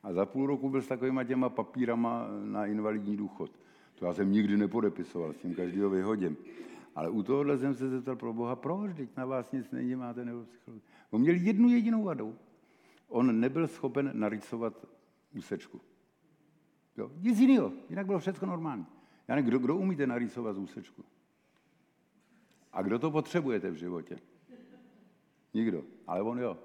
A za půl roku byl s takovýma těma papírama na invalidní důchod. To já jsem nikdy nepodepisoval, s tím každýho vyhodím. Ale u tohohle jsem se zeptal pro Boha, proč, teď na vás nic není, máte neuropsychologii. On měl jednu jedinou vadu. On nebyl schopen narysovat úsečku. Jo, nic jiného, jinak bylo všechno normální. Já nevím, kdo, kdo umíte narýsovat úsečku? A kdo to potřebujete v životě? Nikdo, ale on jo.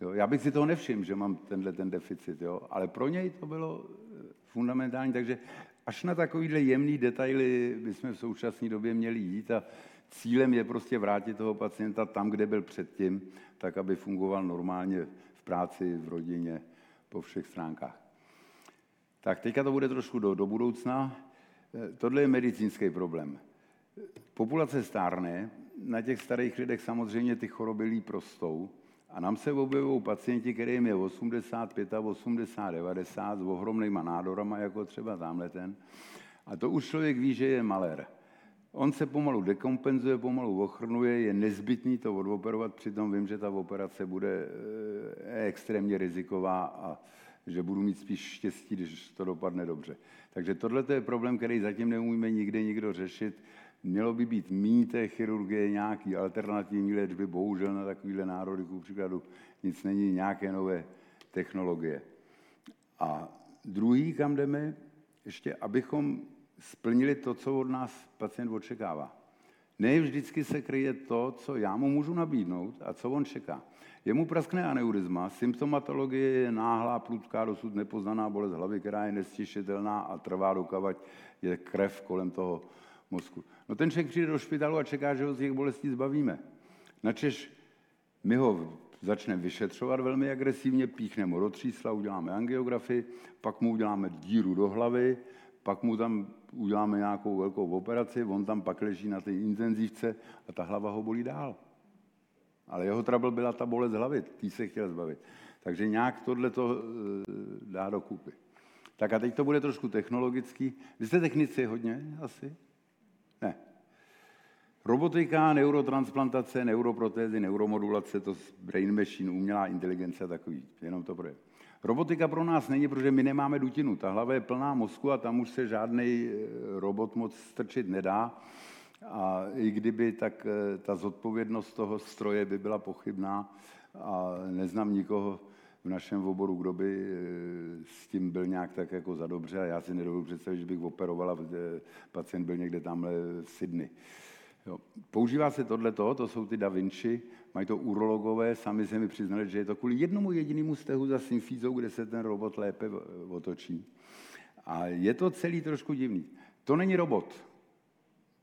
Jo, já bych si toho nevšiml, že mám tenhle ten deficit, jo, ale pro něj to bylo eh, fundamentální, takže až na takovýhle jemný detaily bychom v současné době měli jít a cílem je prostě vrátit toho pacienta tam, kde byl předtím, tak, aby fungoval normálně v práci, v rodině, po všech stránkách. Tak teďka to bude trošku do, do budoucna. Eh, tohle je medicínský problém. Populace stárne, na těch starých lidech samozřejmě ty choroby líp prostou, a nám se objevují pacienti, kterým je 85, 80, 90 s ohromnýma nádorama, jako třeba tamhle ten. A to už člověk ví, že je malér. On se pomalu dekompenzuje, pomalu ochrnuje, je nezbytný to odoperovat, přitom vím, že ta operace bude eh, extrémně riziková a že budu mít spíš štěstí, když to dopadne dobře. Takže tohle je problém, který zatím neumíme nikde nikdo řešit. Mělo by být méně té chirurgie, nějaký alternativní léčby, bohužel na takovýhle národy, ku příkladu, nic není, nějaké nové technologie. A druhý, kam jdeme, ještě abychom splnili to, co od nás pacient očekává. Ne vždycky se kryje to, co já mu můžu nabídnout a co on čeká. Jemu praskne aneurizma, symptomatologie je náhlá, prudká, dosud nepoznaná bolest hlavy, která je nestišitelná a trvá dokavať je krev kolem toho mozku. No ten člověk přijde do špitalu a čeká, že ho z těch bolestí zbavíme. Načež my ho začneme vyšetřovat velmi agresivně, píchneme ho do třísla, uděláme angiografii, pak mu uděláme díru do hlavy, pak mu tam uděláme nějakou velkou operaci, on tam pak leží na té intenzivce a ta hlava ho bolí dál. Ale jeho trouble byla ta bolest hlavy, tý se chtěl zbavit. Takže nějak tohle to eh, dá do kupy. Tak a teď to bude trošku technologický. Vy jste technici hodně asi? Ne. Robotika, neurotransplantace, neuroprotézy, neuromodulace, to brain machine, umělá inteligence a takový, jenom to proje. Robotika pro nás není, protože my nemáme dutinu. Ta hlava je plná mozku a tam už se žádný eh, robot moc strčit nedá. A i kdyby, tak eh, ta zodpovědnost toho stroje by byla pochybná a neznám nikoho v našem oboru, kdo by eh, s tím byl nějak tak jako za dobře a já si nedovedu představit, že bych operovala, pacient byl někde tamhle v Sydney. Jo. Používá se tohleto, to jsou ty Da Vinci, mají to urologové, sami se mi přiznali, že je to kvůli jednomu jedinému stehu za symfízou, kde se ten robot lépe otočí. A je to celý trošku divný. To není robot.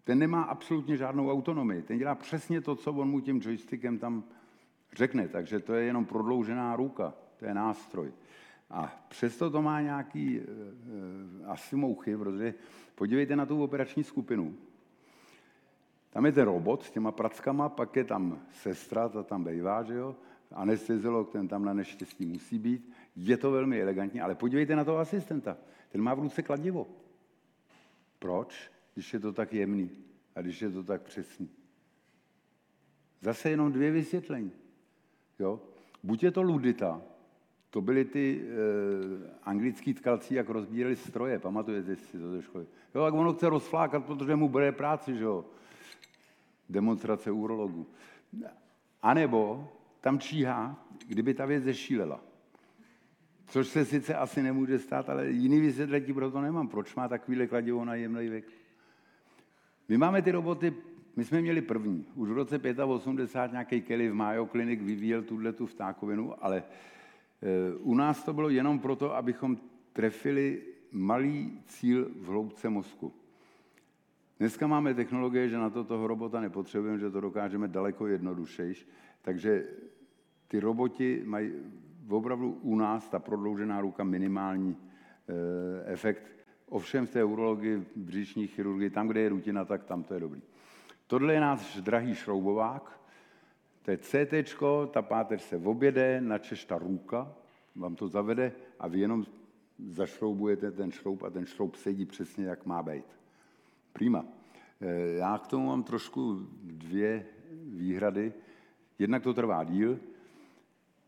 Ten nemá absolutně žádnou autonomii. Ten dělá přesně to, co on mu tím joystickem tam řekne. Takže to je jenom prodloužená ruka. To je nástroj. A přesto to má nějaký e, asi mouchy, protože podívejte na tu operační skupinu. Tam je ten robot s těma prackama, pak je tam sestra, ta tam bejvá, že jo? Anesteziolog, ten tam na neštěstí musí být. Je to velmi elegantní, ale podívejte na toho asistenta. Ten má v ruce kladivo. Proč? Když je to tak jemný a když je to tak přesný. Zase jenom dvě vysvětlení. Jo? Buď je to ludita, to byly ty e, anglický tkalci, jak rozbírali stroje, pamatujete si to ze školy. Jo, jak ono chce rozflákat, protože mu bude práci, že jo. Demonstrace urologu. A nebo tam číhá, kdyby ta věc zešílela. Což se sice asi nemůže stát, ale jiný vysvětlení pro to nemám. Proč má takovýhle kladivo na jemný věk? My máme ty roboty, my jsme měli první. Už v roce 85 nějaký Kelly v Mayo Clinic vyvíjel tuhle tu vtákovinu, ale Eh, u nás to bylo jenom proto, abychom trefili malý cíl v hloubce mozku. Dneska máme technologie, že na to toho robota nepotřebujeme, že to dokážeme daleko jednodušejš, takže ty roboti mají opravdu u nás, ta prodloužená ruka, minimální e, efekt. Ovšem v té urologii, břišní chirurgii, tam, kde je rutina, tak tam to je dobrý. Tohle je náš drahý šroubovák, to je CT, ta páteř se objede, načeš ta ruka, vám to zavede a vy jenom zašroubujete ten šroub a ten šroub sedí přesně, jak má být. Prima. Eh, já k tomu mám trošku dvě výhrady. Jednak to trvá díl,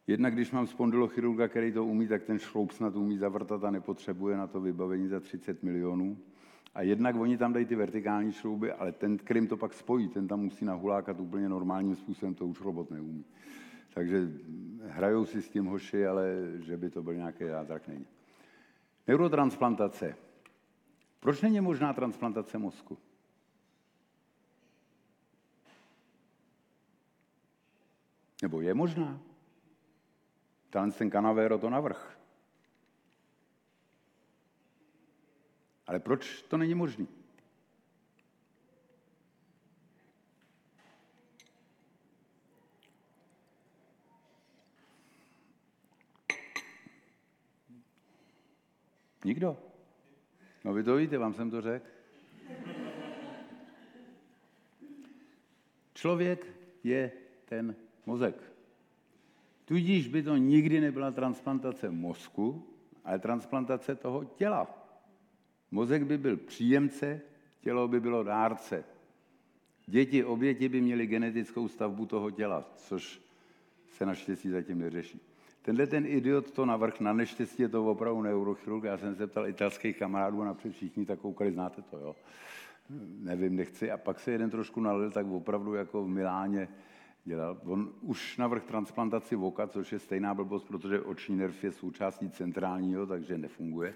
jednak když mám spondylochirurga, který to umí, tak ten šroub snad umí zavrtat a nepotřebuje na to vybavení za 30 milionů. A jednak oni tam dají ty vertikální šrouby, ale ten, kterým to pak spojí, ten tam musí nahulákat úplně normálním způsobem, to už robot neumí. Takže hrajou si s tím hoši, ale že by to byl nějaký zázrak, není. Neurotransplantace. Proč není možná transplantace mozku? Nebo je možná? ten kanavéro to navrh. Ale proč to není možné? Nikdo? No vy to víte, vám jsem to řekl. Člověk je ten mozek. Tudíž by to nikdy nebyla transplantace mozku, ale transplantace toho těla. Mozek by byl příjemce, tělo by bylo dárce. Děti, oběti by měly genetickou stavbu toho těla, což se naštěstí zatím neřeší. Tenhle ten idiot to navrh, na neštěstí je to opravdu neurochirurg. Já jsem se ptal italských kamarádů napřed všichni tak koukali, znáte to, jo? Nevím, nechci. A pak se jeden trošku nalil, tak opravdu jako v Miláně dělal. On už navrh transplantaci voka, což je stejná blbost, protože oční nerv je součástí centrálního, takže nefunguje.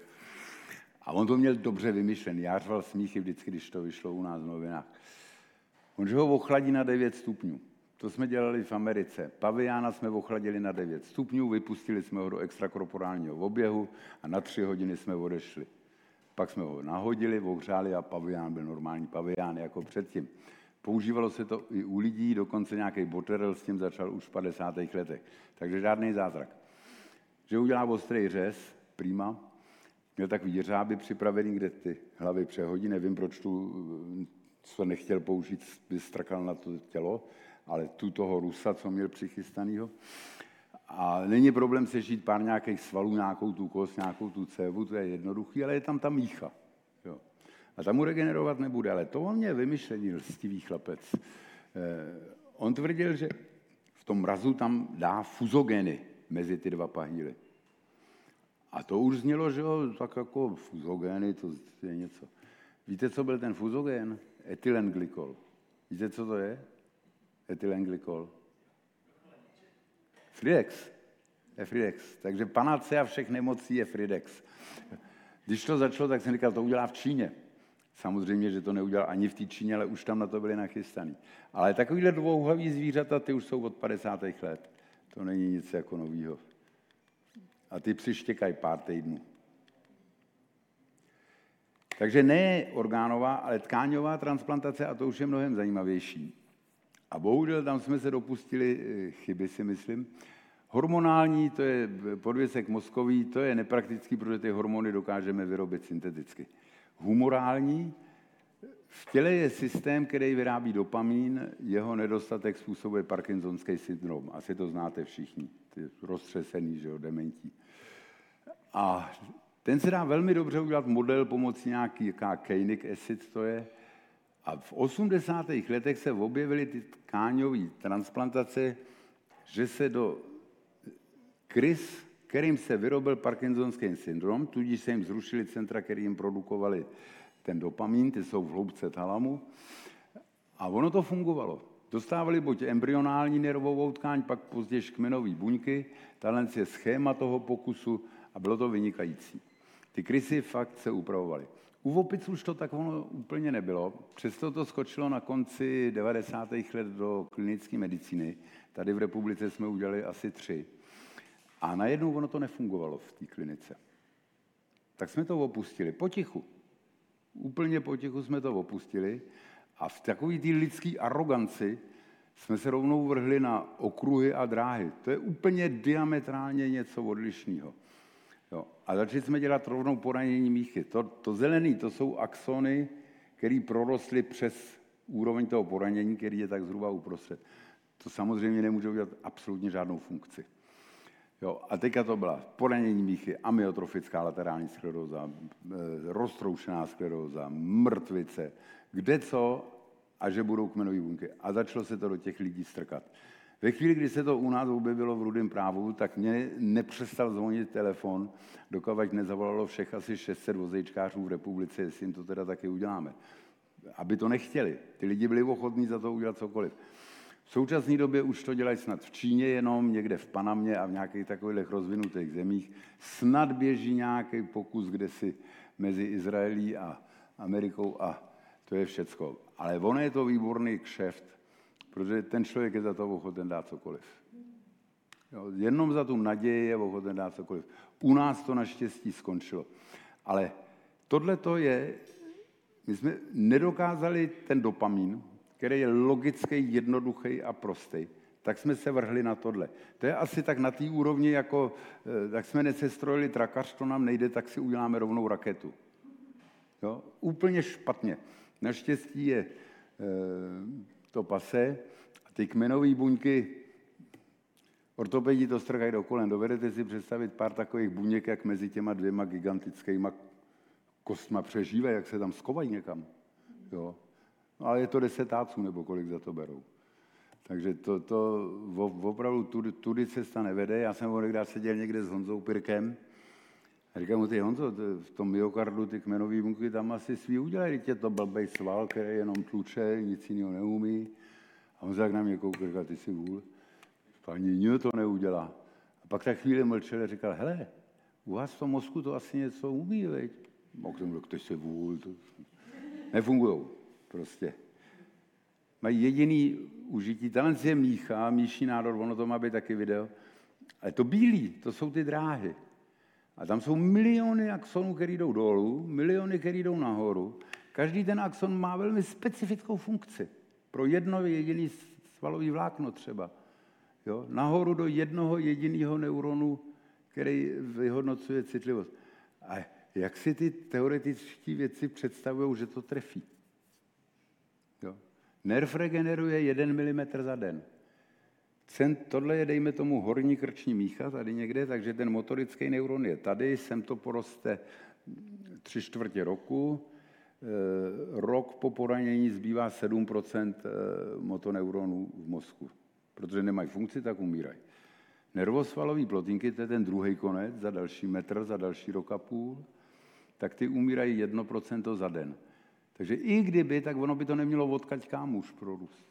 A on to měl dobře vymyšlený. Já řval smíchy vždycky, když to vyšlo u nás v novinách. On, že ho ochladí na 9 stupňů. To jsme dělali v Americe. Paviána jsme ochladili na 9 stupňů, vypustili jsme ho do extrakorporálního oběhu a na 3 hodiny jsme odešli. Pak jsme ho nahodili, ohřáli a pavián byl normální pavián jako předtím. Používalo se to i u lidí, dokonce nějaký boterel s tím začal už v 50. letech. Takže žádný zázrak. Že udělá ostrý řez, prima, měl takový jeřáby připravený, kde ty hlavy přehodí, nevím, proč tu, co nechtěl použít, by strakal na to tělo, ale tu toho Rusa, co měl přichystanýho. A není problém sešít pár nějakých svalů, nějakou tu kost, nějakou tu cévu, to je jednoduchý, ale je tam ta mícha. Jo. A tam mu regenerovat nebude, ale to on mě vymyšlený lstivý chlapec. Eh, on tvrdil, že v tom mrazu tam dá fuzogeny mezi ty dva pahýly. A to už znělo, že jo, tak jako fuzogény, to je něco. Víte, co byl ten fuzogén? Etylenglykol. Víte, co to je? Etylenglykol. Fridex. Je Fridex. Takže panacea všech nemocí je Fridex. Když to začalo, tak jsem říkal, to udělá v Číně. Samozřejmě, že to neudělal ani v té Číně, ale už tam na to byli nachystaný. Ale takovýhle dvouhavý zvířata, ty už jsou od 50. let. To není nic jako novýho. A ty psy štěkají pár týdnů. Takže ne orgánová, ale tkáňová transplantace, a to už je mnohem zajímavější. A bohužel tam jsme se dopustili eh, chyby, si myslím. Hormonální, to je podvěsek mozkový, to je nepraktický, protože ty hormony dokážeme vyrobit synteticky. Humorální, v těle je systém, který vyrábí dopamin, jeho nedostatek způsobuje parkinsonský syndrom. Asi to znáte všichni, ty roztřesený, že jo, dementí. A ten se dá velmi dobře udělat model pomocí nějaký, jaká Koenig acid to je, a v 80. letech se objevily ty tkáňové transplantace, že se do krys kterým se vyrobil parkinsonský syndrom, tudíž se jim zrušili centra, které jim produkovali ten dopamin, ty jsou v hloubce talamu. A ono to fungovalo. Dostávali buď embryonální nervovou tkáň, pak později kmenové buňky, tahle je schéma toho pokusu a bylo to vynikající. Ty krysy fakt se upravovaly. U opic už to tak ono úplně nebylo, přesto to skočilo na konci 90. let do klinické medicíny. Tady v republice jsme udělali asi tři. A najednou ono to nefungovalo v té klinice. Tak jsme to opustili, potichu. Úplně potichu jsme to opustili a v takové té lidské aroganci jsme se rovnou vrhli na okruhy a dráhy. To je úplně diametrálně něco odlišného. Jo. A začali jsme dělat rovnou poranění míchy. To, to zelený, to jsou axony, které prorostly přes úroveň toho poranění, který je tak zhruba uprostřed. To samozřejmě nemůže udělat absolutně žádnou funkci. Jo, a teďka to byla poranění míchy, amyotrofická laterální skleróza, eh, roztroušená skleróza, mrtvice, kde co a že budou kmenové buňky. A začalo se to do těch lidí strkat. Ve chvíli, kdy se to u nás objevilo v rudém právu, tak mě nepřestal zvonit telefon, dokud nezavolalo všech asi 600 vozejčkářů v republice, jestli jim to teda taky uděláme. Aby to nechtěli. Ty lidi byli ochotní za to udělat cokoliv. V současné době už to dělají snad v Číně jenom, někde v Panamě a v nějakých takových rozvinutých zemích. Snad běží nějaký pokus, kde si mezi Izraelí a Amerikou a to je všecko. Ale ono je to výborný kšeft, protože ten člověk je za to ochoten dát cokoliv. Jo, jenom za tu naději je ochoten dát cokoliv. U nás to naštěstí skončilo. Ale tohle to je, my jsme nedokázali ten dopamin, který je logický, jednoduchý a prostý, tak jsme se vrhli na tohle. To je asi tak na té úrovni, jako eh, tak jsme necestrojili trakař, to nám nejde, tak si uděláme rovnou raketu. Jo? Úplně špatně. Naštěstí je e, to pase a ty kmenové buňky, ortopedi to strkají do kolen. Dovedete si představit pár takových buněk, jak mezi těma dvěma gigantickýma kostma přežívají, jak se tam skovají někam. Jo? Ale je to desetáců, nebo kolik za to berou. Takže to, to opravdu tudy, tudy cesta nevede. Já jsem onekdy seděl někde s Honzou Pirkem a říkám mu, ty Honzo, v tom myokardu ty kmenové buňky tam asi svý udělají, tě to blbej sval, který jenom tluče, nic jiného neumí. A on tak na mě koukal, říkal, ty si vůl, paní Nio to neudělá. A pak tak chvíli mlčel a říkal, hele, u vás v tom mozku to asi něco umí, veď? A k tomu ty si vůl, to nefungují prostě. Mají jediný užití. Talent je mícha, míší nádor, ono to má být taky video. Ale to bílý, to jsou ty dráhy. A tam jsou miliony axonů, které jdou dolů, miliony, které jdou nahoru. Každý ten axon má velmi specifickou funkci. Pro jedno jediný svalový vlákno třeba. Jo? Nahoru do jednoho jediného neuronu, který vyhodnocuje citlivost. A jak si ty teoretické věci představují, že to trefí? Nerv regeneruje 1 mm za den. Cent, tohle je, dejme tomu, horní krční mícha tady někde, takže ten motorický neuron je tady, sem to poroste tři čtvrtě roku, e, rok po poranění zbývá 7% eh, motoneuronů v mozku. Protože nemají funkci, tak umírají. Nervosvalové plotinky, to je ten druhý konec, za další metr, za další rok a půl, tak ty umírají 1% za den. Takže i kdyby, tak ono by to nemělo odkaď kam už prorůst.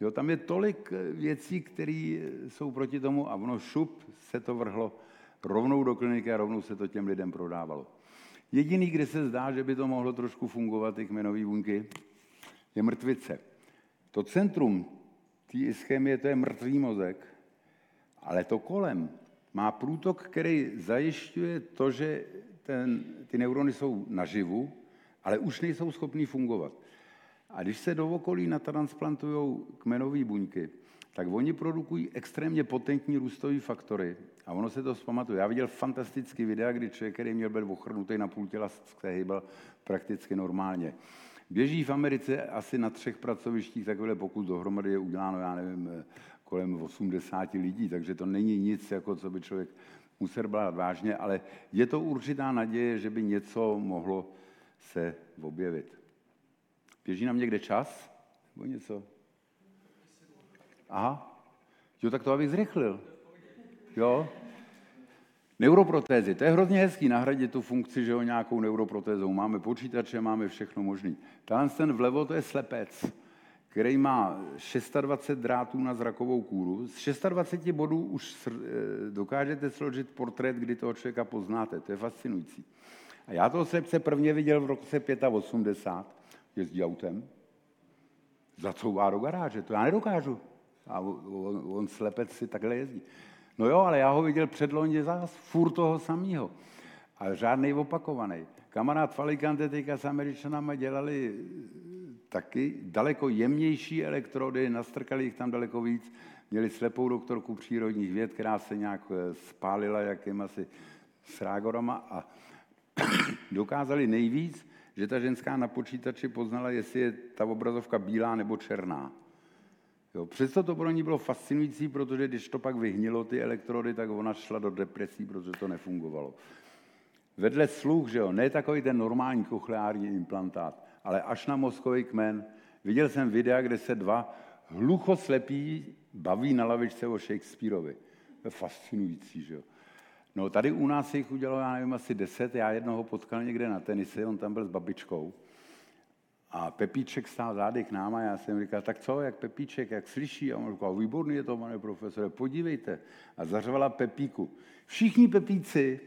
Jo, tam je tolik eh, věcí, které eh, jsou proti tomu a ono šup se to vrhlo rovnou do kliniky a rovnou se to těm lidem prodávalo. Jediný, kde se zdá, že by to mohlo trošku fungovat, ty kmenové buňky, je mrtvice. To centrum té ischemie, to je mrtvý mozek, ale to kolem má průtok, který zajišťuje to, že ten, ty neurony jsou naživu, ale už nejsou schopní fungovat. A když se do okolí natransplantují kmenové buňky, tak oni produkují extrémně potentní růstové faktory. A ono se to zpamatuje. Já viděl fantastický videa, kdy člověk, který měl být ochrnutý na půl těla, se hýbal prakticky normálně. Běží v Americe asi na třech pracovištích takové pokud dohromady je uděláno, já nevím, kolem 80 lidí, takže to není nic, jako co by člověk musel brát vážně, ale je to určitá naděje, že by něco mohlo se objevit. Běží nám někde čas? Nebo něco? Aha. Jo, tak to abych zrychlil. Jo? Neuroprotézy, to je hrozně hezký nahradit tu funkci, že ho nějakou neuroprotézou. Máme počítače, máme všechno možné. Tahle ten vlevo, to je slepec, který má 620 drátů na zrakovou kůru. Z 26 bodů už eh, dokážete složit portrét, kdy toho člověka poznáte. To je fascinující. A já toho slepce prvně viděl v roce 85, jezdí autem, zacouvá do garáže, to já nedokážu. A on, on slepec si takhle jezdí. No jo, ale já ho viděl předloni zás, furt toho samého. Ale žádný opakovaný. Kamarád Falikante teďka s Američanama dělali eh, taky daleko jemnější elektrody, nastrkali jich tam daleko víc, měli slepou doktorku přírodních věd, která se nějak eh, spálila jakým asi srágorama a dokázali nejvíc, že ta ženská na počítači poznala, jestli je ta obrazovka bílá nebo černá. Jo, přesto to pro ní bylo fascinující, protože když to pak vyhnilo ty elektrody, tak ona šla do depresí, protože to nefungovalo. Vedle sluch, že jo, ne takový ten normální kochleární implantát, ale až na mozkový kmen. Viděl jsem videa, kde se dva hluchoslepí baví na lavičce o Shakespeareovi. To je fascinující, že jo. No tady u nás jich udělalo, já nevím, asi deset. Já jednoho potkal někde na tenise, on tam byl s babičkou. A Pepíček stál zády k nám a já jsem říkal, tak co, jak Pepíček, jak slyší? A on říkal, výborný je to, pane profesore, podívejte. A zařvala Pepíku. Všichni Pepíci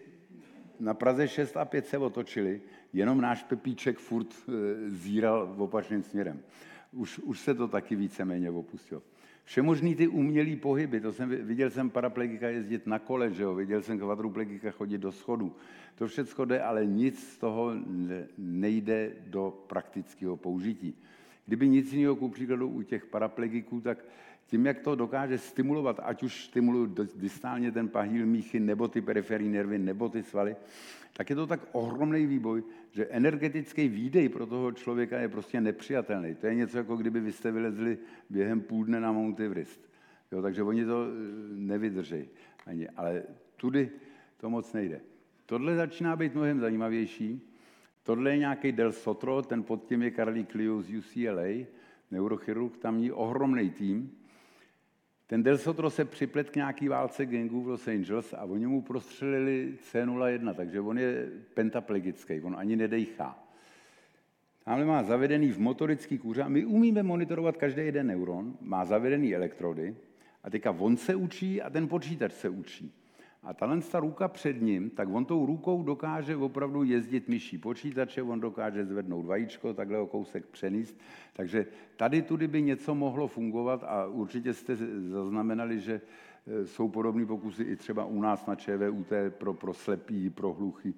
na Praze 6 a 5 se otočili, jenom náš Pepíček furt e, zíral v opačným směrem. Už, už se to taky víceméně opustilo. Všemožný ty umělý pohyby, to jsem, viděl jsem paraplegika jezdit na kole, že jo? viděl jsem kvadruplegika chodit do schodu. To všechno jde, ale nic z toho nejde do praktického použití. Kdyby nic jiného, ku příkladu u těch paraplegiků, tak tím, jak to dokáže stimulovat, ať už stimulují distálně ten pahýl míchy, nebo ty periferní nervy, nebo ty svaly, tak je to tak ohromný výboj, že energetický výdej pro toho člověka je prostě nepřijatelný. To je něco, jako kdyby vy jste vylezli během půl dne na Mount Everest. Jo, takže oni to eh, nevydrží. Ani. Ale tudy to moc nejde. Tohle začíná být mnohem zajímavější. Tohle je nějaký Del Sotro, ten pod tím je Karlí Clio z UCLA, neurochirurg, tam je ohromný tým. Ten Del Sotro se připlet k nějaký válce gangů v Los Angeles a oni mu prostřelili C01, takže on je pentaplegický, on ani nedejchá. Tamhle má zavedený v motorický kůře a my umíme monitorovat každý jeden neuron, má zavedený elektrody a teďka on se učí a ten počítač se učí. A tahle ta ruka před ním, tak on tou rukou dokáže opravdu jezdit myší počítače, on dokáže zvednout vajíčko, takhle o kousek přenést. Takže tady tudy by něco mohlo fungovat a určitě jste zaznamenali, že e, jsou podobné pokusy i třeba u nás na ČVUT pro, pro slepý, pro hluchy.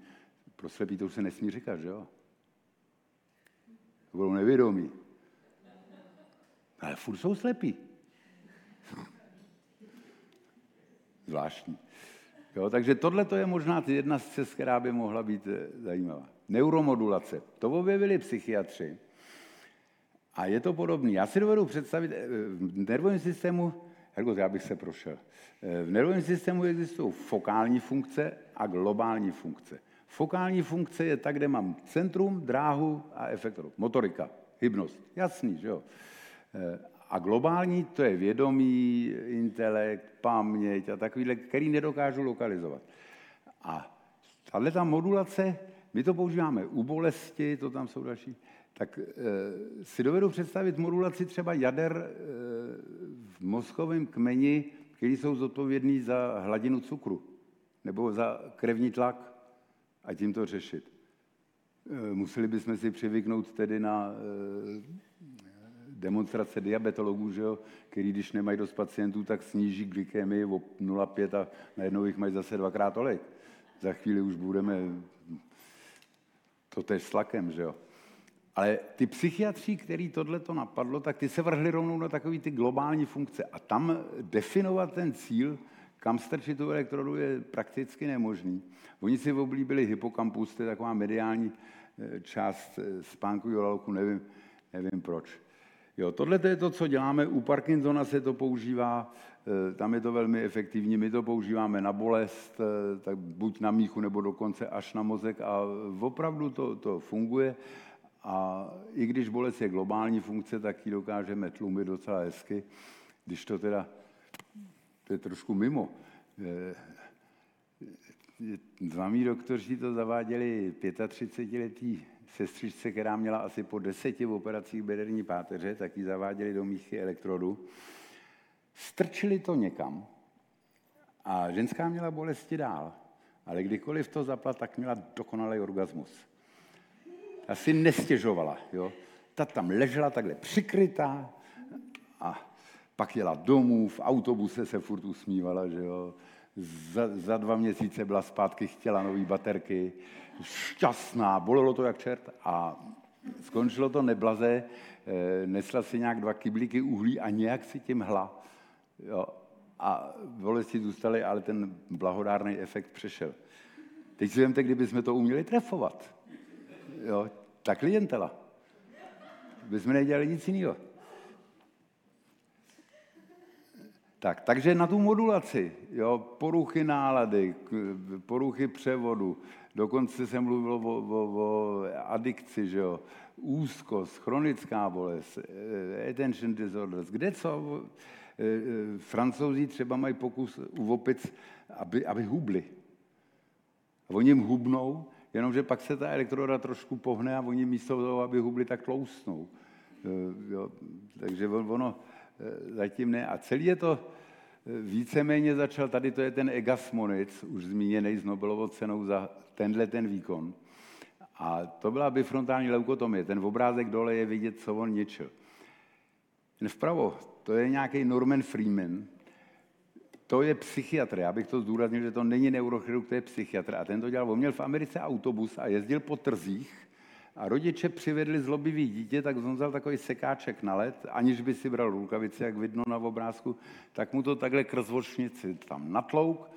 Pro slepý to už se nesmí říkat, že jo? To budou nevědomí. Ale furt jsou slepí. Zvláštní. Jo, takže tohle je možná jedna z cest, která by mohla být eh, zajímavá. Neuromodulace. To objevili psychiatři. A je to podobné. Já si dovedu představit, eh, v nervovém systému, Hergot, já bych se prošel, eh, v nervovém systému existují fokální funkce a globální funkce. Fokální funkce je tak, kde mám centrum, dráhu a efektor. Motorika, hybnost. Jasný, že jo? A globální to je vědomí, intelekt, paměť a takovýhle, který nedokážu lokalizovat. A tahle ta modulace, my to používáme u bolesti, to tam jsou další, tak e, si dovedu představit modulaci třeba jader e, v mozkovém kmeni, který jsou zodpovědní za hladinu cukru nebo za krevní tlak a tím to řešit. E, museli bychom si přivyknout tedy na demonstrace diabetologů, že jo, který když nemají dost pacientů, tak sníží glykemii o 0,5 a najednou jich mají zase dvakrát tolik. Za chvíli už budeme to tež s tlakem, že jo. Ale ty psychiatři, který tohle to napadlo, tak ty se vrhli rovnou na takové ty globální funkce. A tam definovat ten cíl, kam strčit tu elektrodu, je prakticky nemožný. Oni si oblíbili hypokampus, to je taková mediální eh, část eh, spánkového lalku, nevím, nevím proč. Jo, tohle je to, co děláme. U Parkinsona se to používá, eh, tam je to velmi efektivní. My to používáme na bolest, eh, tak buď na míchu, nebo dokonce až na mozek a opravdu to, to funguje. A i když bolest je globální funkce, tak ji dokážeme tlumit docela hezky. Když to teda, to je trošku mimo. Eh, mý doktoři to zaváděli 35-letý sestřičce, která měla asi po deseti operacích bederní páteře, tak ji zaváděli do míchy elektrodu. Strčili to někam a ženská měla bolesti dál. Ale kdykoliv to zapla, tak měla dokonalý orgasmus. Asi nestěžovala. Jo? Ta tam ležela takhle přikrytá a pak jela domů, v autobuse se furt usmívala, že jo. Za, za dva měsíce byla zpátky, chtěla nové baterky, šťastná, bolelo to jak čert a skončilo to neblaze, eh, nesla si nějak dva kyblíky uhlí a nějak si tím hla. Jo. A bolesti zůstaly, ale ten blahodárný efekt přešel. Teď si vemte, kdyby jsme to uměli trefovat. Jo, ta klientela. Bychom nedělali nic jiného. Tak, takže na tu modulaci, jo, poruchy nálady, poruchy převodu, dokonce se mluvilo o, o, o adikci, že jo, úzkost, chronická bolest, eh, attention disorders, kde co, eh, francouzi třeba mají pokus u opic, aby, aby hubli. Oni jim hubnou, jenomže pak se ta elektroda trošku pohne a oni místo toho, aby hubli, tak tlousnou. Jo, takže ono, zatím ne. A celý je to eh, víceméně začal, tady to je ten Egasmonic, už zmíněný s Nobelovou cenou za tenhle ten výkon. A to byla bifrontální leukotomie. Ten obrázek dole je vidět, co on ničil. Ten vpravo, to je nějaký Norman Freeman, to je psychiatr. Já bych to zdůraznil, že to není neurochirurg, to je psychiatr. A ten to dělal. On měl v Americe autobus a jezdil po trzích a rodiče přivedli zlobivý dítě, tak on vzal takový sekáček na led, aniž by si bral rukavici, jak vidno na obrázku, tak mu to takhle krzvočnici tam natlouk,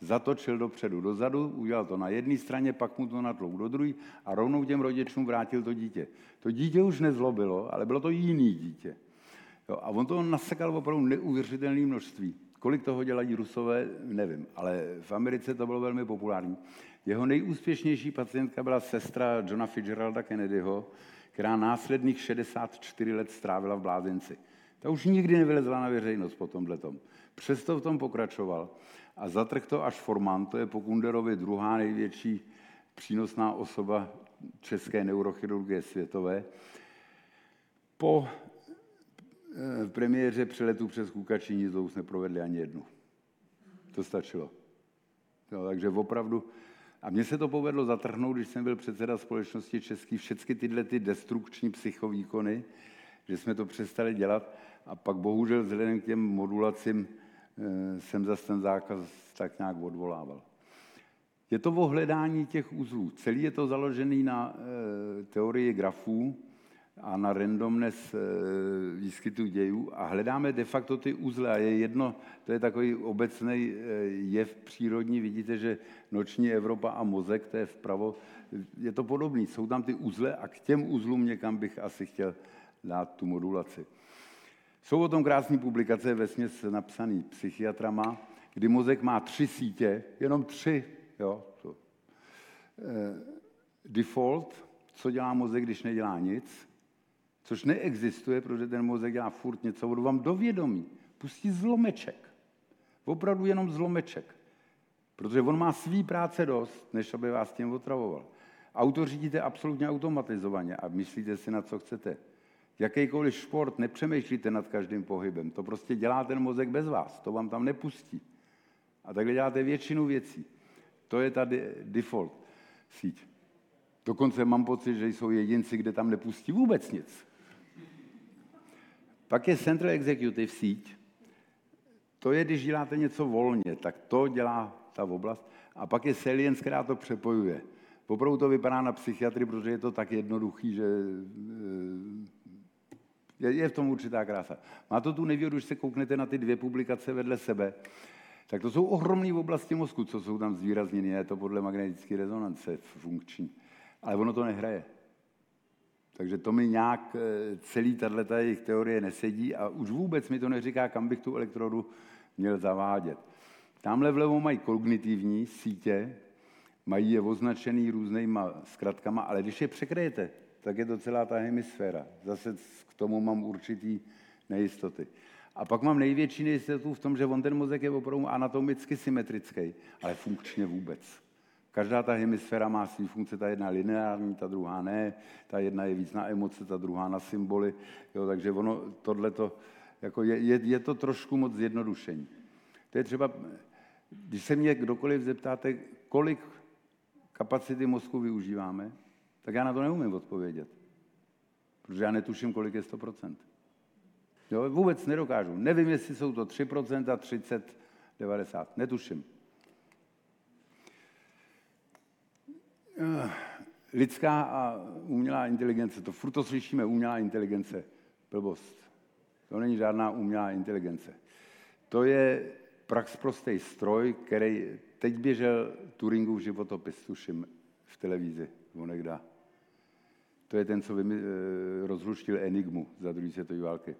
zatočil dopředu, dozadu, udělal to na jedné straně, pak mu to natlouk do druhé a rovnou těm rodičům vrátil to dítě. To dítě už nezlobilo, ale bylo to jiný dítě. Jo, a on to nasekal opravdu neuvěřitelné množství. Kolik toho dělají Rusové, nevím, ale v Americe to bylo velmi populární. Jeho nejúspěšnější pacientka byla sestra Johna Fitzgeralda Kennedyho, která následných 64 let strávila v blázinci. Ta už nikdy nevylezla na veřejnost po tomhle tom. Přesto v tom pokračoval. A zatrh to až Forman, to je po Kunderovi druhá největší přínosná osoba české neurochirurgie světové. Po eh, premiéře přeletu přes Kukačíní to už neprovedli ani jednu. To stačilo. No, takže opravdu a mně se to povedlo zatrhnout, když jsem byl předseda společnosti český, všechny tyhle ty destrukční psychovýkony, že jsme to přestali dělat a pak bohužel vzhledem k těm modulacím eh, jsem zase ten zákaz tak nějak odvolával. Je to o hledání těch uzlů. Celý je to založený na e, teorii grafů, a na randomness eh, výskytu dějů. A hledáme de facto ty uzly a je jedno, to je takový obecný eh, jev přírodní, vidíte, že noční Evropa a mozek, to je vpravo, je to podobný, jsou tam ty uzle a k těm uzlům někam bych asi chtěl dát tu modulaci. Jsou o tom krásné publikace ve směs napsaný psychiatrama, kdy mozek má tři sítě, jenom tři, jo, to. E, default, co dělá mozek, když nedělá nic, což neexistuje, protože ten mozek dělá furt něco, budu vám do vědomí. Pustí zlomeček. Opravdu jenom zlomeček. Protože on má svý práce dost, než aby vás tím otravoval. Auto řídíte absolutně automatizovaně a myslíte si, na co chcete. Jakýkoliv šport, nepřemýšlíte nad každým pohybem. To prostě dělá ten mozek bez vás. To vám tam nepustí. A takhle děláte většinu věcí. To je ta default síť. Dokonce mám pocit, že jsou jedinci, kde tam nepustí vůbec nic. Pak je Central Executive síť. To je, když děláte něco volně, tak to dělá ta oblast. A pak je Salience, která to přepojuje. Opravdu to vypadá na psychiatrii, protože je to tak jednoduchý, že eh, je, v tom určitá krása. Má to tu nevýhodu, když se kouknete na ty dvě publikace vedle sebe, tak to jsou ohromné oblasti mozku, co jsou tam zvýrazněny. Je to podle magnetické rezonance funkční. Ale ono to nehraje. Takže to mi nějak eh, celý tato jejich teorie nesedí a už vůbec mi to neříká, kam bych tu elektrodu měl zavádět. Tamhle vlevo mají kognitivní sítě, mají je označený různýma zkratkama, ale když je překryjete, tak je to celá ta hemisféra. Zase k tomu mám určitý nejistoty. A pak mám největší nejistotu v tom, že on ten mozek je opravdu anatomicky symetrický, ale funkčně vůbec. Každá ta hemisféra má svý funkce, ta jedna lineární, ta druhá ne, ta jedna je víc na emoce, ta druhá na symboly, jo, takže ono, tohleto, jako je, je, je, to trošku moc zjednodušení. To je třeba, když se mě kdokoliv zeptáte, kolik kapacity mozku využíváme, tak já na to neumím odpovědět. Protože já netuším, kolik je 100%. Jo, vůbec nedokážu. Nevím, jestli jsou to 3%, 30, 90. Netuším. Lidská a umělá inteligence, to furt to slyšíme, umělá inteligence, blbost. To není žádná umělá inteligence. To je prax prostý stroj, který teď běžel Turingův životopis, tuším, v televizi, onekda. To je ten, co vymi, eh, rozluštil Enigmu za druhé světové války.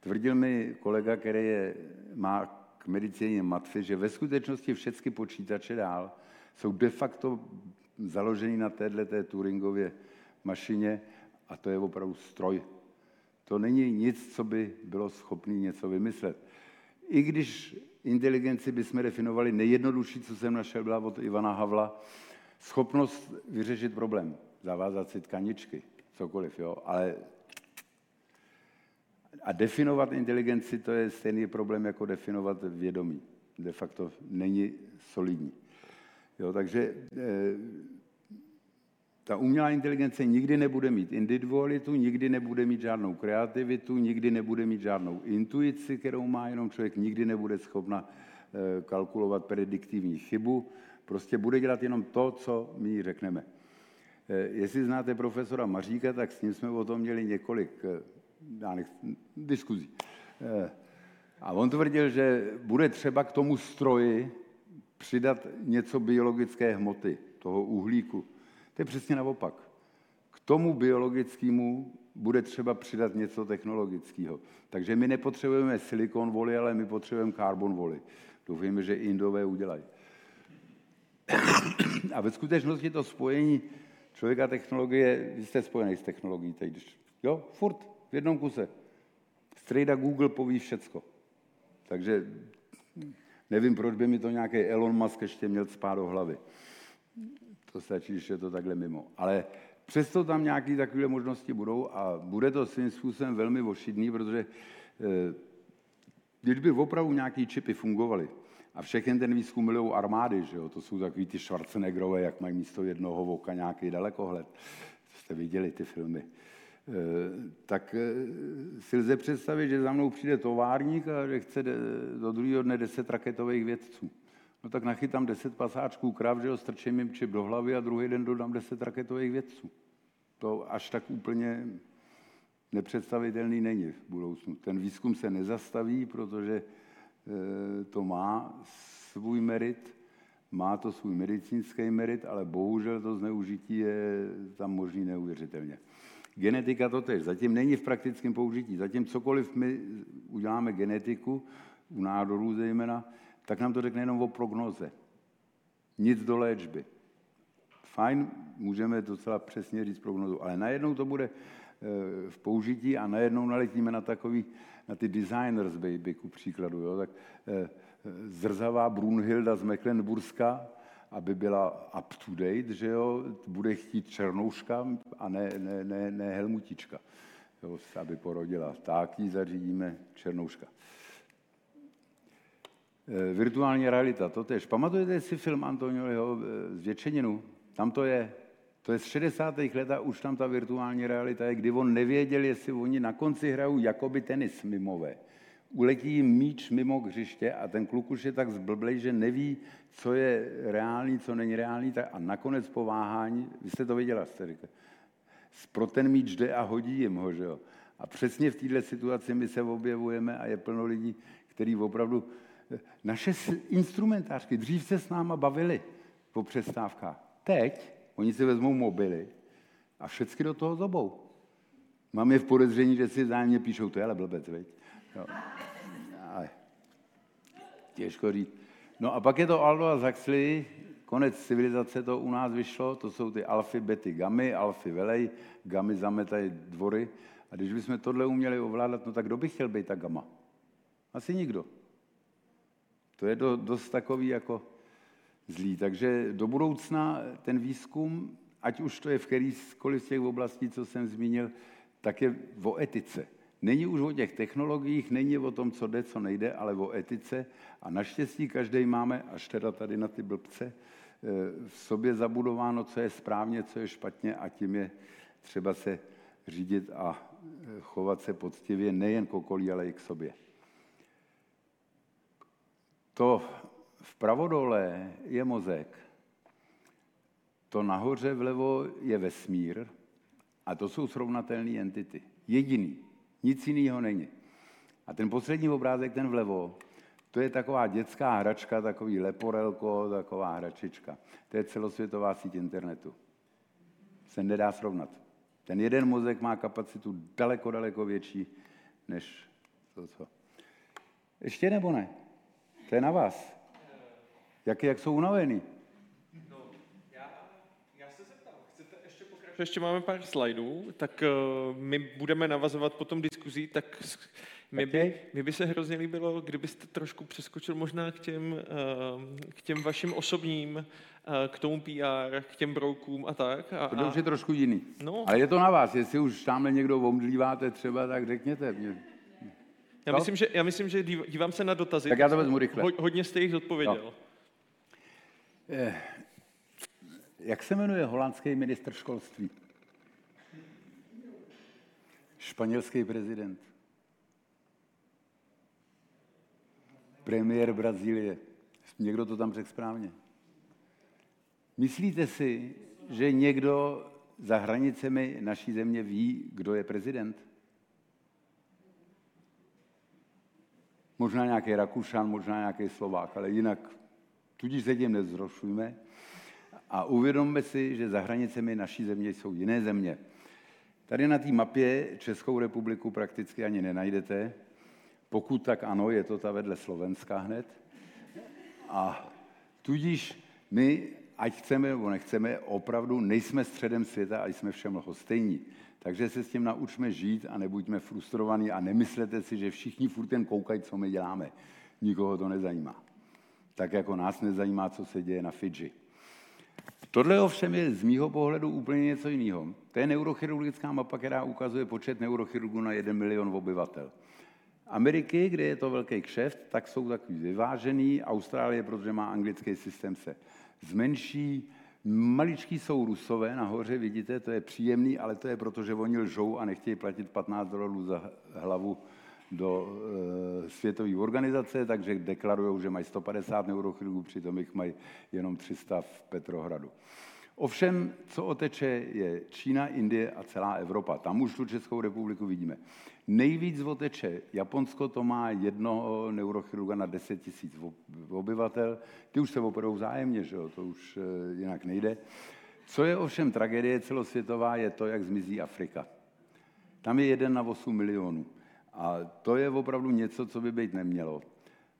Tvrdil mi kolega, který je, má k medicíně matfy, že ve skutečnosti všechny počítače dál jsou de facto založený na této Turingově mašině a to je opravdu stroj. To není nic, co by bylo schopné něco vymyslet. I když inteligenci bychom definovali nejjednodušší, co jsem našel, byla od Ivana Havla, schopnost vyřešit problém, zavázat si tkaničky, cokoliv, jo, ale a definovat inteligenci, to je stejný problém, jako definovat vědomí. De facto není solidní. Jo, takže e, ta umělá inteligence nikdy nebude mít individualitu, nikdy nebude mít žádnou kreativitu, nikdy nebude mít žádnou intuici, kterou má jenom člověk, nikdy nebude schopna e, kalkulovat prediktivní chybu, prostě bude dělat jenom to, co my jí řekneme. E, jestli znáte profesora Maříka, tak s ním jsme o tom měli několik já nech, diskuzí. A on tvrdil, že bude třeba k tomu stroji přidat něco biologické hmoty, toho uhlíku. To je přesně naopak. K tomu biologickému bude třeba přidat něco technologického. Takže my nepotřebujeme silikon voli, ale my potřebujeme karbon voli. Doufujeme, že Indové udělají. A ve skutečnosti to spojení člověka technologie, vy jste spojený s technologií teď, když, jo, furt, v jednom kuse. Strejda Google poví všecko. Takže Nevím, proč by mi to nějaký Elon Musk ještě měl spát do hlavy. To stačí, když je to takhle mimo. Ale přesto tam nějaké takové možnosti budou a bude to svým způsobem velmi ošidný, protože eh, když by opravdu nějaké čipy fungovaly, a všechny ten výzkum milují armády, že jo? to jsou takový ty Schwarzeneggerové, jak mají místo jednoho voka nějaký dalekohled. Jste viděli ty filmy. Eh, tak eh, si lze představit, že za mnou přijde továrník a že chce do druhého dne deset raketových vědců. No tak nachytám deset pasáčků krav, že ho strčím jim čip do hlavy a druhý den dodám deset raketových vědců. To až tak úplně nepředstavitelný není v budoucnu. Ten výzkum se nezastaví, protože eh, to má svůj merit, má to svůj medicínský merit, ale bohužel to zneužití je tam možný neuvěřitelně. Genetika to tež. Zatím není v praktickém použití. Zatím cokoliv my uděláme genetiku, u nádorů zejména, tak nám to řekne jenom o prognoze. Nic do léčby. Fajn, můžeme docela přesně říct prognozu, ale najednou to bude eh, v použití a najednou naletíme na takový, na ty designers baby, ku příkladu. Jo? Tak eh, zrzavá Brunhilda z Mecklenburska aby byla up to date, že jo, bude chtít černouška a ne, ne, ne, ne helmutička, jo, aby porodila. Tak ji zařídíme černouška. E, virtuální realita, to tež. Pamatujete si film Antonioliho e, Zvětšeninu? Tam to je. To je z 60. let a už tam ta virtuální realita je, kdy on nevěděl, jestli oni na konci hrajou jakoby tenis mimové uletí jim míč mimo hřiště a ten kluk už je tak zblblej, že neví, co je reálný, co není reálný. A nakonec po váhání, vy jste to viděla, jste říkali, pro ten míč jde a hodí jim ho, že jo. A přesně v této situaci my se objevujeme a je plno lidí, kteří opravdu... Naše instrumentářky dřív se s náma bavili po přestávkách. Teď oni si vezmou mobily a všechny do toho zobou. Mám je v podezření, že si zájemně píšou, to je ale blbec, veď? Jo. Ale těžko říct. No a pak je to Aldo a Huxley, konec civilizace to u nás vyšlo, to jsou ty alfy, bety, gamy, alfy velej, gamy zametají dvory. A když bychom tohle uměli ovládat, no tak kdo by chtěl být ta gama? Asi nikdo. To je do, dost takový jako zlý. Takže do budoucna ten výzkum, ať už to je v kterýkoliv z těch oblastí, co jsem zmínil, tak je o etice. Není už o těch technologiích, není o tom, co jde, co nejde, ale o etice. A naštěstí každý máme, až teda tady na ty blbce, eh, v sobě zabudováno, co je správně, co je špatně a tím je třeba se řídit a eh, chovat se poctivě nejen k okolí, ale i k sobě. To vpravo dole je mozek, to nahoře vlevo je vesmír a to jsou srovnatelné entity. Jediný. Nic jiného není. A ten poslední obrázek, ten vlevo, to je taková dětská hračka, takový leporelko, taková hračička. To je celosvětová síť internetu. Se nedá srovnat. Ten jeden mozek má kapacitu daleko, daleko větší než to, co. Ještě nebo ne? To je na vás. Jak, jak jsou unavený? No, já, já se zeptám, chcete ještě máme pár slajdů, tak uh, my budeme navazovat potom diskuzí, tak mě by, mě by se hrozně líbilo, kdybyste trošku přeskočil možná k těm, uh, k těm vašim osobním, uh, k tomu PR, k těm broukům a tak. A, to už je trošku jiný. No. Ale je to na vás, jestli už tamhle někdo omdlíváte třeba, tak řekněte mě. Já myslím, že, já myslím, že dívám se na dotazy. Tak já to vezmu rychle. Hodně jste jich zodpověděl. No. Jak se jmenuje holandský ministr školství? Španělský prezident. Premiér Brazílie. Někdo to tam řekl správně. Myslíte si, že někdo za hranicemi naší země ví, kdo je prezident? Možná nějaký Rakušan, možná nějaký Slovák, ale jinak tudíž se tím nezrošujme a uvědomme si, že za hranicemi naší země jsou jiné země. Tady na té mapě Českou republiku prakticky ani nenajdete. Pokud tak ano, je to ta vedle Slovenska hned. A tudíž my, ať chceme nebo nechceme, opravdu nejsme středem světa a jsme všem lhostejní. Takže se s tím naučme žít a nebuďme frustrovaní a nemyslete si, že všichni furt jen koukají, co my děláme. Nikoho to nezajímá. Tak jako nás nezajímá, co se děje na Fidži. Tohle ovšem je z mýho pohledu úplně něco jiného. To je neurochirurgická mapa, která ukazuje počet neurochirurgů na 1 milion obyvatel. Ameriky, kde je to velký kšeft, tak jsou takový vyvážený. Austrálie, protože má anglický systém, se zmenší. Maličký jsou rusové nahoře, vidíte, to je příjemný, ale to je proto, že oni lžou a nechtějí platit 15 dolarů za hlavu do e, světové organizace, takže deklarují, že mají 150 neurochirurgů, přitom jich mají jenom 300 v Petrohradu. Ovšem, co oteče, je Čína, Indie a celá Evropa. Tam už tu Českou republiku vidíme. Nejvíc oteče Japonsko, to má jedno neurochirurga na 10 tisíc obyvatel. Ty už se operou zájemně, že jo? to už e, jinak nejde. Co je ovšem tragédie celosvětová, je to, jak zmizí Afrika. Tam je jeden na 8 milionů. A to je opravdu něco, co by být nemělo.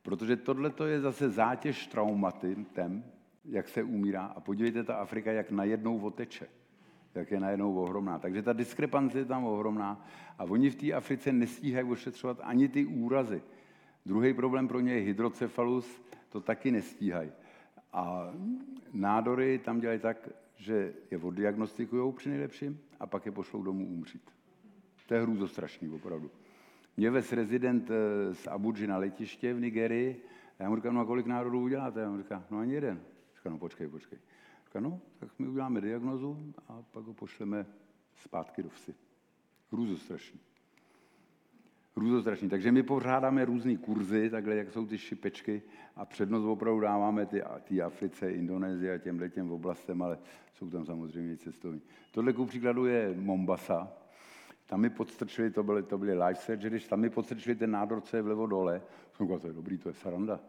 Protože tohle je zase zátěž traumatem, jak se umírá. A podívejte, ta Afrika, jak najednou oteče. Jak je najednou ohromná. Takže ta diskrepance je tam ohromná. A oni v té Africe nestíhají ošetřovat ani ty úrazy. Druhý problém pro ně je hydrocefalus, to taky nestíhají. A nádory tam dělají tak, že je oddiagnostikují při nejlepším a pak je pošlou domů umřít. To je hrůzostrašný opravdu. Mě ves rezident eh, z Abuji na letiště v Nigerii a já mu říkám, no a kolik národů uděláte? A on říká, no ani jeden. Říká, no počkej, počkej. Říká, no, tak my uděláme diagnozu a pak ho pošleme zpátky do vsi. Hrůzostrašný. Hrůzostrašný. Takže my pořádáme různé kurzy, takhle, jak jsou ty šipečky a přednost opravdu dáváme ty, ty Africe, Indonésie a těmhle těm oblastem, ale jsou tam samozřejmě cestovní. Tohle ku příkladu je Mombasa, tam mi podstrčili, to byly, to byly life surgery, tam mi podstrčili ten nádor, co je vlevo dole. Jsem říkal, to je dobrý, to je saranda.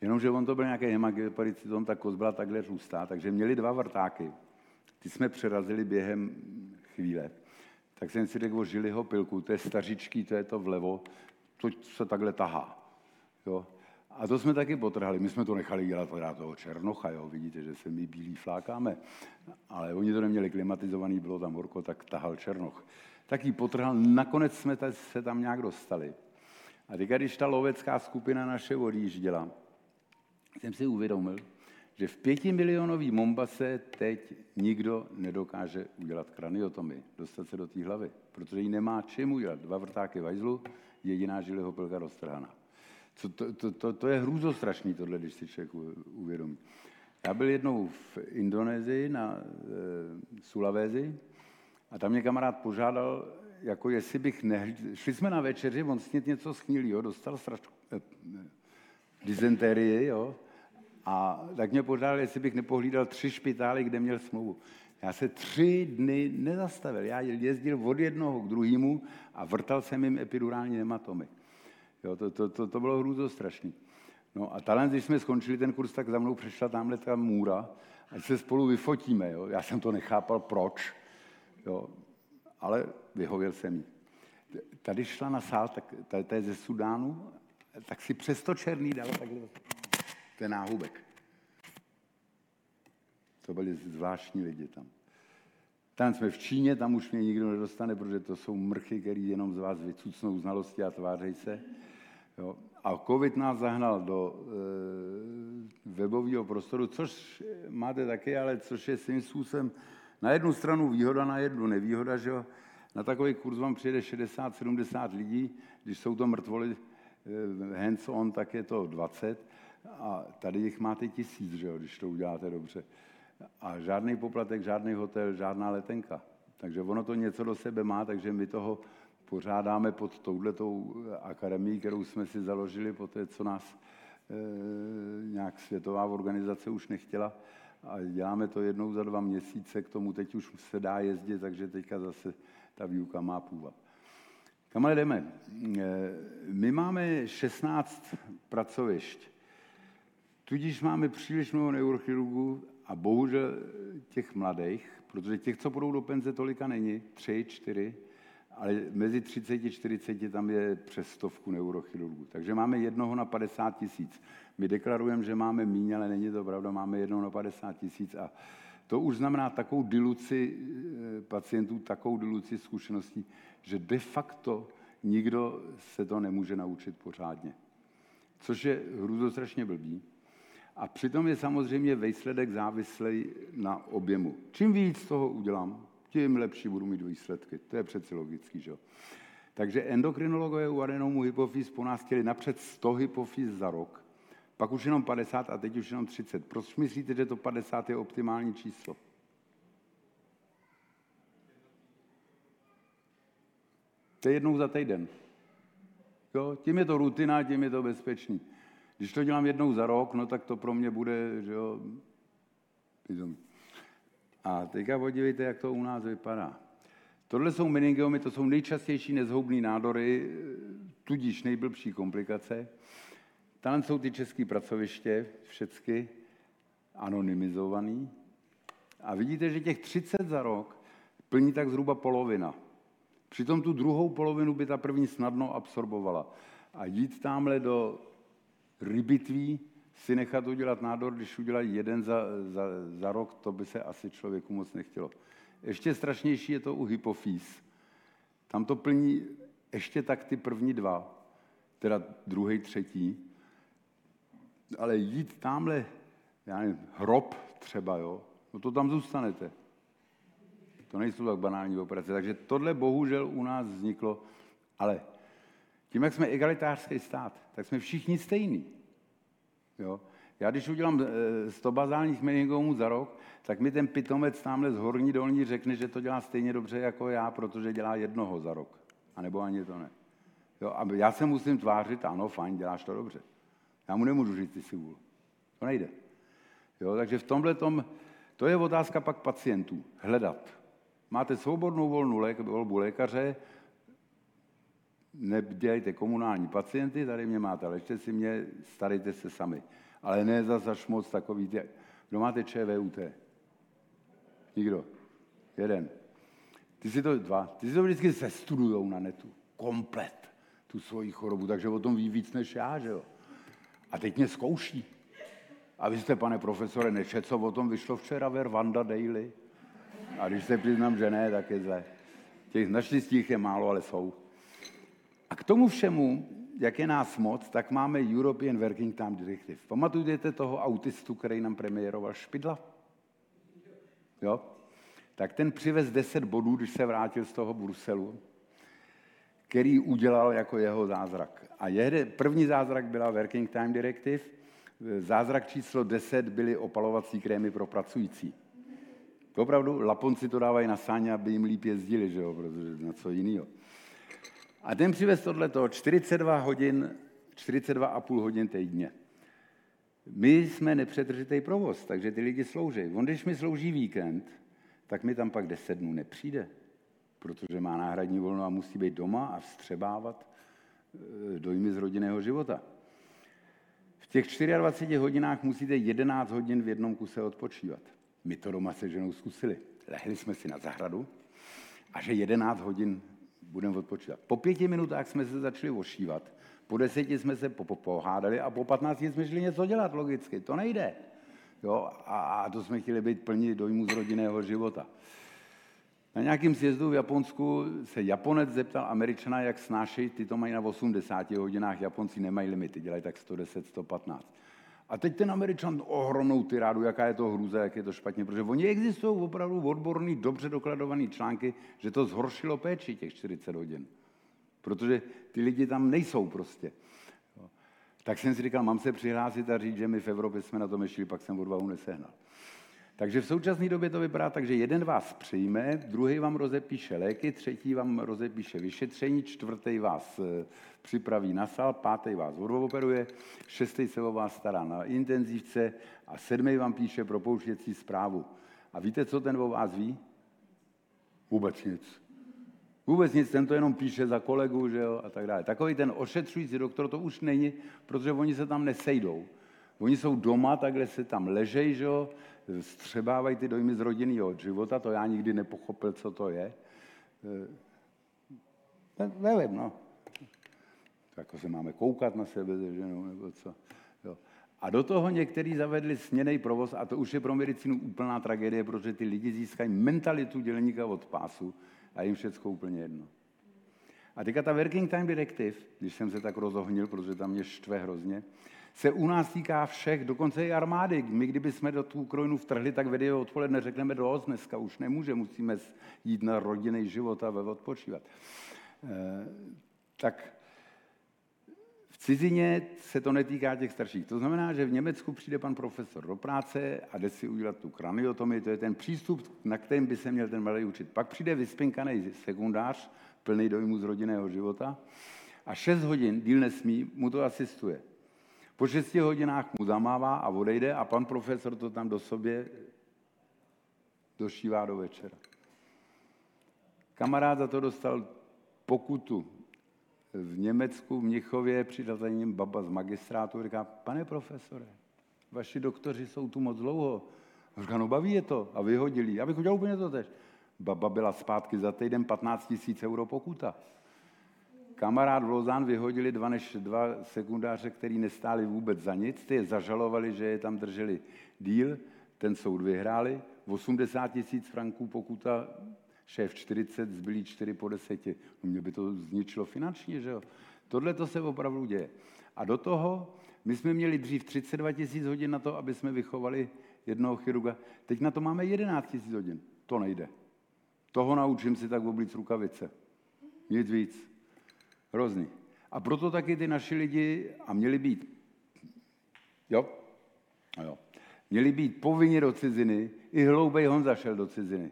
Jenomže on to byl nějaký hemangioparicitom, ta kost byla takhle růstá, takže měli dva vrtáky. Ty jsme přerazili během chvíle. Tak jsem si řekl o žiliho pilku, to je stařičký, to je to vlevo, to se takhle tahá. Jo? A to jsme taky potrhali. My jsme to nechali dělat teda toho Černocha, jo? vidíte, že se my bílí flákáme. Ale oni to neměli klimatizovaný, bylo tam horko, tak tahal Černoch tak ji potrhal. Nakonec jsme se tam nějak dostali. A teď, když ta lovecká skupina naše odjížděla, jsem si uvědomil, že v pětimilionový Mombase teď nikdo nedokáže udělat kraniotomy, dostat se do té hlavy, protože ji nemá čím udělat. Dva vrtáky vajzlu, jediná žileho pilka roztrhaná. To, to, to, to je hrůzostrašný tohle, když si člověk uvědomí. Já byl jednou v Indonésii na e, Sulavézi a tam mě kamarád požádal, jako jestli bych ne... Šli jsme na večeři, on snět něco schnil, jo, dostal strašku, e, dizenterii, jo, a tak mě požádal, jestli bych nepohlídal tři špitály, kde měl smlouvu. Já se tři dny nezastavil. Já jezdil od jednoho k druhému a vrtal jsem jim epidurální hematomy. Jo, to, to, to, to bylo hrůzo strašný. No a talent, když jsme skončili ten kurz, tak za mnou přešla tamhle ta můra, ať se spolu vyfotíme. Jo. Já jsem to nechápal, proč, jo. ale vyhověl jsem jí. Tady šla na sál, tak to je ze Sudánu, tak si přesto černý dala takhle ten náhubek. To byli zvláštní lidi tam. Tam jsme v Číně, tam už mě nikdo nedostane, protože to jsou mrchy, který jenom z vás vycucnou znalosti a tvářej se. Jo. A covid nás zahnal do e, webového prostoru, což máte taky, ale což je svým způsobem na jednu stranu výhoda, na jednu nevýhoda, že jo. Na takový kurz vám přijede 60-70 lidí, když jsou to mrtvoli e, hands-on, tak je to 20 a tady jich máte tisíc, že jo, když to uděláte dobře. A žádný poplatek, žádný hotel, žádná letenka. Takže ono to něco do sebe má, takže my toho pořádáme pod touhletou akademii, kterou jsme si založili po té, co nás e, nějak světová organizace už nechtěla. A děláme to jednou za dva měsíce, k tomu teď už se dá jezdit, takže teďka zase ta výuka má půvab. Kam jdeme? E, my máme 16 pracovišť. Tudíž máme příliš mnoho neurochirurgů a bohužel těch mladých, protože těch, co budou do penze, tolika není, tři, čtyři, ale mezi 30 a 40 tam je přes stovku neurochirurgů. Takže máme jednoho na 50 tisíc. My deklarujeme, že máme míň, ale není to pravda, máme jednoho na 50 tisíc a to už znamená takovou diluci eh, pacientů, takovou diluci zkušeností, že de facto nikdo se to nemůže naučit pořádně. Což je hrůzostrašně blbý. A přitom je samozřejmě výsledek závislý na objemu. Čím víc toho udělám, tím lepší budu mít výsledky. To je přeci logický, že? Takže endokrinologové u adenomu hypofýz po nás chtěli napřed 100 hypofýz za rok, pak už jenom 50 a teď už jenom 30. Proč myslíte, že to 50 je optimální číslo? To je jednou za týden. Jo, tím je to rutina, tím je to bezpečný. Když to dělám jednou za rok, no tak to pro mě bude, že jo, pizom. A teďka podívejte, jak to u nás vypadá. Tohle jsou meningiomy, to jsou nejčastější nezhoubné nádory, tudíž nejblbší komplikace. Tam jsou ty české pracoviště, všechny anonymizovaný. A vidíte, že těch 30 za rok plní tak zhruba polovina. Přitom tu druhou polovinu by ta první snadno absorbovala. A jít tamhle do rybitví si nechat udělat nádor, když udělají jeden za, za, za rok, to by se asi člověku moc nechtělo. Ještě strašnější je to u hypofýz. Tam to plní ještě tak ty první dva, teda druhý, třetí, ale jít tamhle, já nevím, hrob třeba, jo, no to tam zůstanete. To nejsou tak banální operace. Takže tohle bohužel u nás vzniklo, ale tím, jak jsme egalitářský stát, tak jsme všichni stejní. Jo? Já když udělám 100 eh, bazálních meningomů za rok, tak mi ten pitomec tamhle z horní dolní řekne, že to dělá stejně dobře jako já, protože dělá jednoho za rok. A nebo ani to ne. Jo? A já se musím tvářit, ano, fajn, děláš to dobře. Já mu nemůžu říct, ty si vůl. To nejde. Jo? Takže v tomhle tom, to je otázka pak pacientů. Hledat. Máte svobodnou volnou lék, volbu lékaře, nedělejte komunální pacienty, tady mě máte, ležte si mě, starejte se sami. Ale ne za moc takový, tě... kdo máte ČVUT? Nikdo? Jeden. Ty si to, dva, ty si to vždycky sestudujou na netu. Komplet tu svoji chorobu, takže o tom ví víc než já, že jo. A teď mě zkouší. A vy jste, pane profesore, nečet, co o tom vyšlo včera ve Rwanda Daily? A když se přiznám, že ne, tak je zle. Těch naštěstí je málo, ale jsou. A k tomu všemu jak je nás moc, tak máme European Working Time Directive. Pamatujete toho autistu, který nám premiéroval Špidla? Jo? Tak ten přivez 10 bodů, když se vrátil z toho Bruselu, který udělal jako jeho zázrak. A jede, první zázrak byla Working Time Directive, zázrak číslo 10 byly opalovací krémy pro pracující. Opravdu, Laponci to dávají na sáně, aby jim líp jezdili, že jo, protože na co jiného. A ten přivez tohleto 42 hodin, 42,5 hodin týdně. My jsme nepřetržitý provoz, takže ty lidi slouží. On, když mi slouží víkend, tak mi tam pak 10 dnů nepřijde, protože má náhradní volno a musí být doma a vstřebávat e, dojmy z rodinného života. V těch 24 hodinách musíte 11 hodin v jednom kuse odpočívat. My to doma se ženou zkusili. Lehli jsme si na zahradu a že 11 hodin budeme odpočívat. Po pěti minutách jsme se začali ošívat, po deseti jsme se pohádali a po patnácti jsme šli něco dělat logicky. To nejde. Jo? A, a to jsme chtěli být plní dojmu z rodinného života. Na nějakém sjezdu v Japonsku se Japonec zeptal Američana, jak snášejí, ty to mají na 80 hodinách, Japonci nemají limity, dělají tak 110, 115. A teď ten Američan ohromnou tyrádu, jaká je to hruza, jak je to špatně, protože oni existují opravdu odborný, dobře dokladovaný články, že to zhoršilo péči těch 40 hodin. Protože ty lidi tam nejsou prostě. Tak jsem si říkal, mám se přihlásit a říct, že my v Evropě jsme na tom ještě, pak jsem odvahu nesehnal. Takže v současné době to vypadá tak, že jeden vás přijme, druhý vám rozepíše léky, třetí vám rozepíše vyšetření, čtvrtý vás eh, připraví na sal, pátý vás odoperuje, šestý se o vás stará na intenzivce a sedmý vám píše propouštěcí zprávu. A víte, co ten o vás ví? Vůbec nic. Vůbec nic, ten to jenom píše za kolegu, že jo, a tak dále. Takový ten ošetřující doktor to už není, protože oni se tam nesejdou. Oni jsou doma, takhle se tam ležej, že jo, střebávají ty dojmy z rodinného života, to já nikdy nepochopil, co to je. Eh, nevím, no. Jako se máme koukat na sebe že ženou, nebo co. Jo. A do toho někteří zavedli směnej provoz a to už je pro medicínu úplná tragédie, protože ty lidi získají mentalitu dělníka od pásu a jim všechno úplně jedno. A teďka ta Working Time Directive, když jsem se tak rozohnil, protože tam mě štve hrozně, se u nás týká všech, dokonce i armády. My, kdyby jsme do tu Ukrajinu vtrhli, tak vedy odpoledne řekneme dost, dneska už nemůže, musíme jít na rodinný život a odpočívat. E, tak v cizině se to netýká těch starších. To znamená, že v Německu přijde pan profesor do práce a jde si udělat tu kraniotomii, to je ten přístup, na kterým by se měl ten malý učit. Pak přijde vyspinkaný sekundář, plný dojmu z rodinného života a 6 hodin, díl nesmí, mu to asistuje. Po 6 hodinách mu zamává a odejde a pan profesor to tam do sobě došívá do večera. Kamarád za to dostal pokutu v Německu, v Mnichově, přišla za ním baba z magistrátu, říká, pane profesore, vaši doktoři jsou tu moc dlouho. A říká, no baví je to. A vyhodili. Já bych udělal úplně to tež. Baba byla zpátky za týden 15 tisíc euro pokuta. Kamarád Lozán vyhodili dva, než dva sekundáře, který nestáli vůbec za nic. Ty je zažalovali, že je tam drželi díl, ten soud vyhráli. 80 tisíc franků pokuta, šéf 40, zbylí 4 po 10. No mě by to zničilo finančně, že jo? Tohle to se opravdu děje. A do toho, my jsme měli dřív 32 tisíc hodin na to, aby jsme vychovali jednoho chirurga. Teď na to máme 11 tisíc hodin. To nejde. Toho naučím si tak oblíc rukavice. Nic víc. Hrozný. A proto taky ty naši lidi, a měli být, jo, a jo, měli být povinni do ciziny, i hloubej Honza šel do ciziny.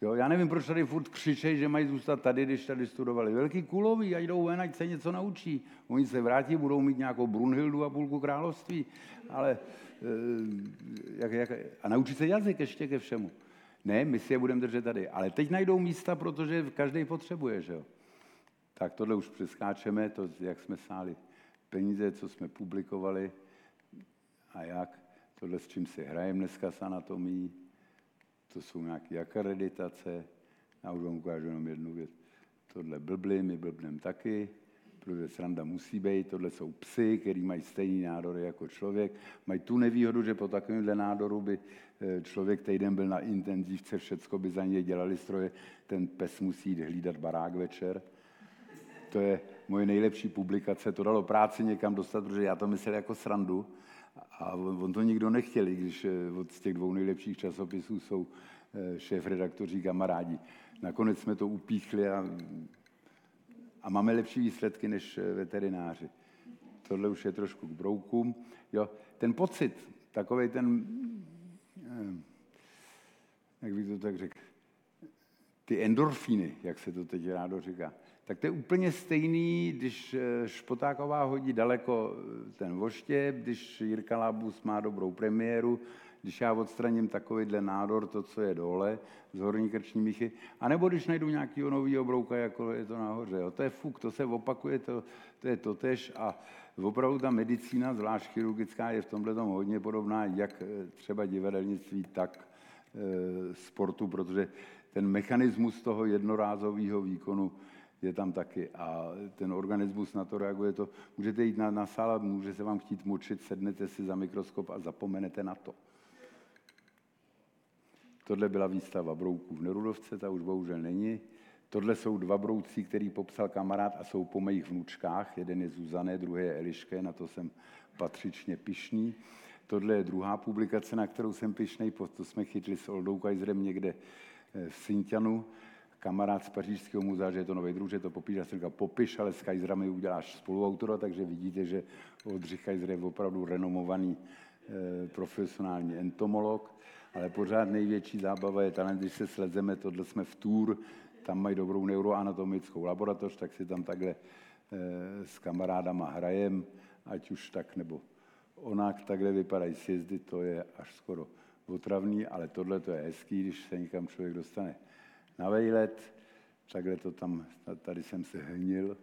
Jo, já nevím, proč tady furt křičej, že mají zůstat tady, když tady studovali. Velký kuloví, ať jdou ven, ať se něco naučí. Oni se vrátí, budou mít nějakou Brunhildu a půlku království, ale e, jak, jak, a naučí se jazyk ještě ke všemu. Ne, my si je budeme držet tady. Ale teď najdou místa, protože každý potřebuje, že jo. Tak tohle už přeskáčeme, to, jak jsme sáli peníze, co jsme publikovali a jak. Tohle, s čím si hrajeme dneska s anatomií, to jsou nějaké akreditace. Já už vám ukážu jenom jednu věc. Tohle blbly, my blbnem taky, protože sranda musí být. Tohle jsou psy, který mají stejný nádory jako člověk. Mají tu nevýhodu, že po takovémhle nádoru by eh, člověk týden byl na intenzivce, všecko by za něj dělali stroje. Ten pes musí jít hlídat barák večer. To je, moje nejlepší publikace, to dalo práci někam dostat, protože já to myslel jako srandu. A on to nikdo nechtěl, když eh, od těch dvou nejlepších časopisů jsou eh, šéf-redaktoří kamarádi. Nakonec jsme to upíchli a, a máme lepší výsledky než eh, veterináři. Tohle už je trošku k broukům. Jo, ten pocit, takový ten, jak bych to tak řekl, ty endorfíny, jak se to teď rádo říká, tak to je úplně stejný, když eh, Špotáková hodí daleko eh, ten voštěp, když Jirka Lábus má dobrou premiéru, když já odstraním takovýhle nádor, to, co je dole, z horní krční míchy, anebo když najdu nějaký nový obrouka, jako je to nahoře. Jo. To je fuk, to se opakuje, to, to je totež a opravdu ta medicína, zvlášť chirurgická, je v tomhle tom hodně podobná, jak eh, třeba divadelnictví, tak e, sportu, protože ten mechanismus toho jednorázového výkonu je tam taky. A ten organismus na to reaguje to. Můžete jít na, na sál, může se vám chtít močit, sednete si za mikroskop a zapomenete na to. Tohle byla výstava brouků v Nerudovce, ta už bohužel není. Tohle jsou dva brouci, který popsal kamarád a jsou po mých vnučkách. Jeden je Zuzané, druhý je Eliške, na to jsem patřičně pišný. Tohle je druhá publikace, na kterou jsem pišnej, to jsme chytli s Oldou Kajzrem někde v Sintianu kamarád z Pařížského muzea, že je to nový druh, že to popíš, já jsem říkal, popiš, ale s Kaiserami uděláš spoluautora, takže vidíte, že Oldřich Kaiser je opravdu renomovaný e, profesionální entomolog, ale pořád největší zábava je talent, když se slezeme, tohle jsme v Tour, tam mají dobrou neuroanatomickou laboratoř, tak si tam takhle e, s kamarádama hrajem, ať už tak nebo onak, takhle vypadají sjezdy, to je až skoro otravný, ale tohle to je hezký, když se někam člověk dostane na vejlet, takhle to tam, tady jsem se hnil.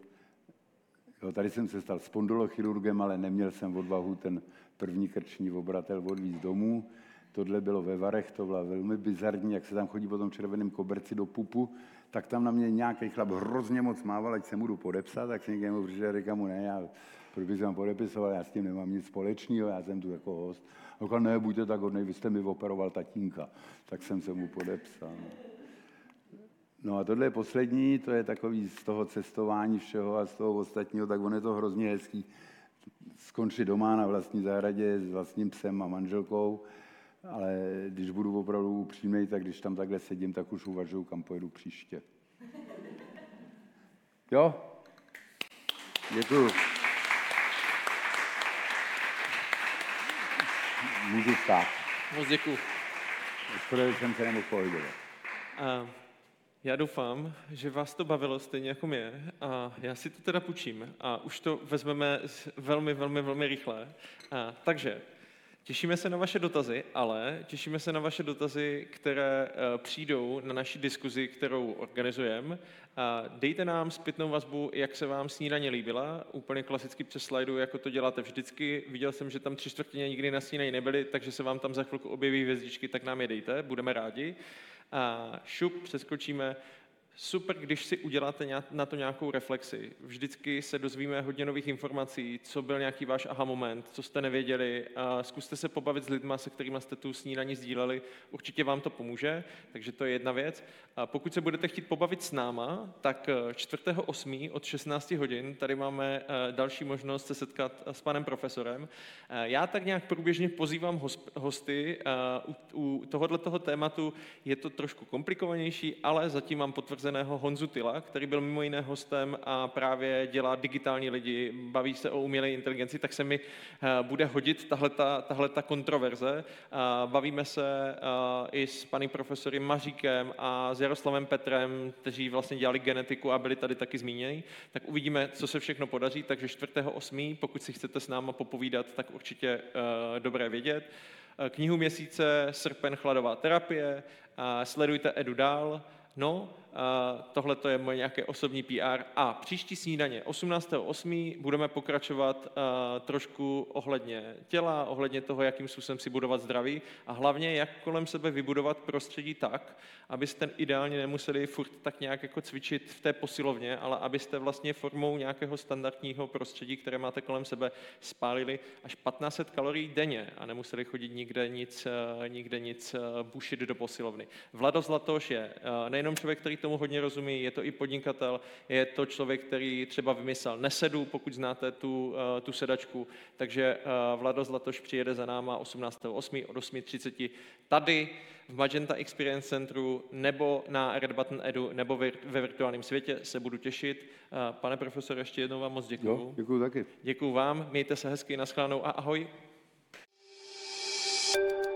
Jo, tady jsem se stal spondolochirurgem, ale neměl jsem odvahu ten první krční obratel odvízt domů. Tohle bylo ve Varech, to bylo velmi bizarní, jak se tam chodí po tom červeném koberci do pupu, tak tam na mě nějaký chlap hrozně moc mával, ať se budu podepsat, tak jsem někde přišel, říkám mu, ne, já, proč bych vám podepisoval, já s tím nemám nic společného, já jsem tu jako host. A říkal, ne, buďte tak hodnej, vy jste mi operoval tatínka. Tak jsem se mu podepsal. No. No a tohle je poslední, to je takový z toho cestování všeho a z toho ostatního, tak on je to hrozně hezký. Skončit doma na vlastní zahradě s vlastním psem a manželkou, ale když budu opravdu upřímný, tak když tam takhle sedím, tak už uvažuju, kam pojedu příště. Jo? Děkuju. Můžu stát. Moc děkuju. Skoro jsem se nemohl pohybovat. Uh. Já doufám, že vás to bavilo stejně jako mě a já si to teda půjčím a už to vezmeme velmi, velmi, velmi rychle. A, takže těšíme se na vaše dotazy, ale těšíme se na vaše dotazy, které uh, přijdou na naší diskuzi, kterou organizujeme. Dejte nám zpětnou vazbu, jak se vám snídaně líbila, úplně klasicky přes slajdu, jako to děláte vždycky. Viděl jsem, že tam tři čtvrtině nikdy na snídaní nebyly, takže se vám tam za chvilku objeví hvězdičky, tak nám je dejte, budeme rádi a šup, přeskočíme super, když si uděláte na to nějakou reflexi. Vždycky se dozvíme hodně nových informací, co byl nějaký váš aha moment, co jste nevěděli. A zkuste se pobavit s lidmi, se kterými jste tu snídaní sdíleli. Určitě vám to pomůže, takže to je jedna věc. A pokud se budete chtít pobavit s náma, tak 4.8. od 16 hodin tady máme eh, další možnost se setkat s panem profesorem. Eh, já tak nějak průběžně pozývám hosty. Eh, u tohoto tématu je to trošku komplikovanější, ale zatím mám potvrzené potvrzeného Honzu Tyla, který byl mimo jiné hostem a právě dělá digitální lidi, baví se o umělé inteligenci, tak se mi eh, bude hodit tahle ta kontroverze. Bavíme se eh, i s panem profesorem Maříkem a s Jaroslavem Petrem, kteří vlastně dělali genetiku a byli tady taky zmíněni. Tak uvidíme, co se všechno podaří, takže 4.8., pokud si chcete s náma popovídat, tak určitě eh, dobré vědět. Knihu měsíce Srpen chladová terapie, sledujte Edu dál, No, tohle to je moje nějaké osobní PR. A příští snídaně 18.8. budeme pokračovat trošku ohledně těla, ohledně toho, jakým způsobem si budovat zdraví a hlavně, jak kolem sebe vybudovat prostředí tak, abyste ideálně nemuseli furt tak nějak jako cvičit v té posilovně, ale abyste vlastně formou nějakého standardního prostředí, které máte kolem sebe, spálili až 1500 kalorií denně a nemuseli chodit nikde nic, nikde nic bušit do posilovny. Vlado Zlatoš je nejen člověk, který tomu hodně rozumí, je to i podnikatel, je to člověk, který třeba vymyslel nesedu, pokud znáte tu, tu sedačku, takže Vlado Zlatoš přijede za náma 18.8. od 8.30 tady v Magenta Experience Centru nebo na Red Button Edu nebo ve virtuálním světě se budu těšit. Pane profesore, ještě jednou vám moc děkuju. děkuju taky. Děkuju vám, mějte se hezky, naschledanou a ahoj. thank you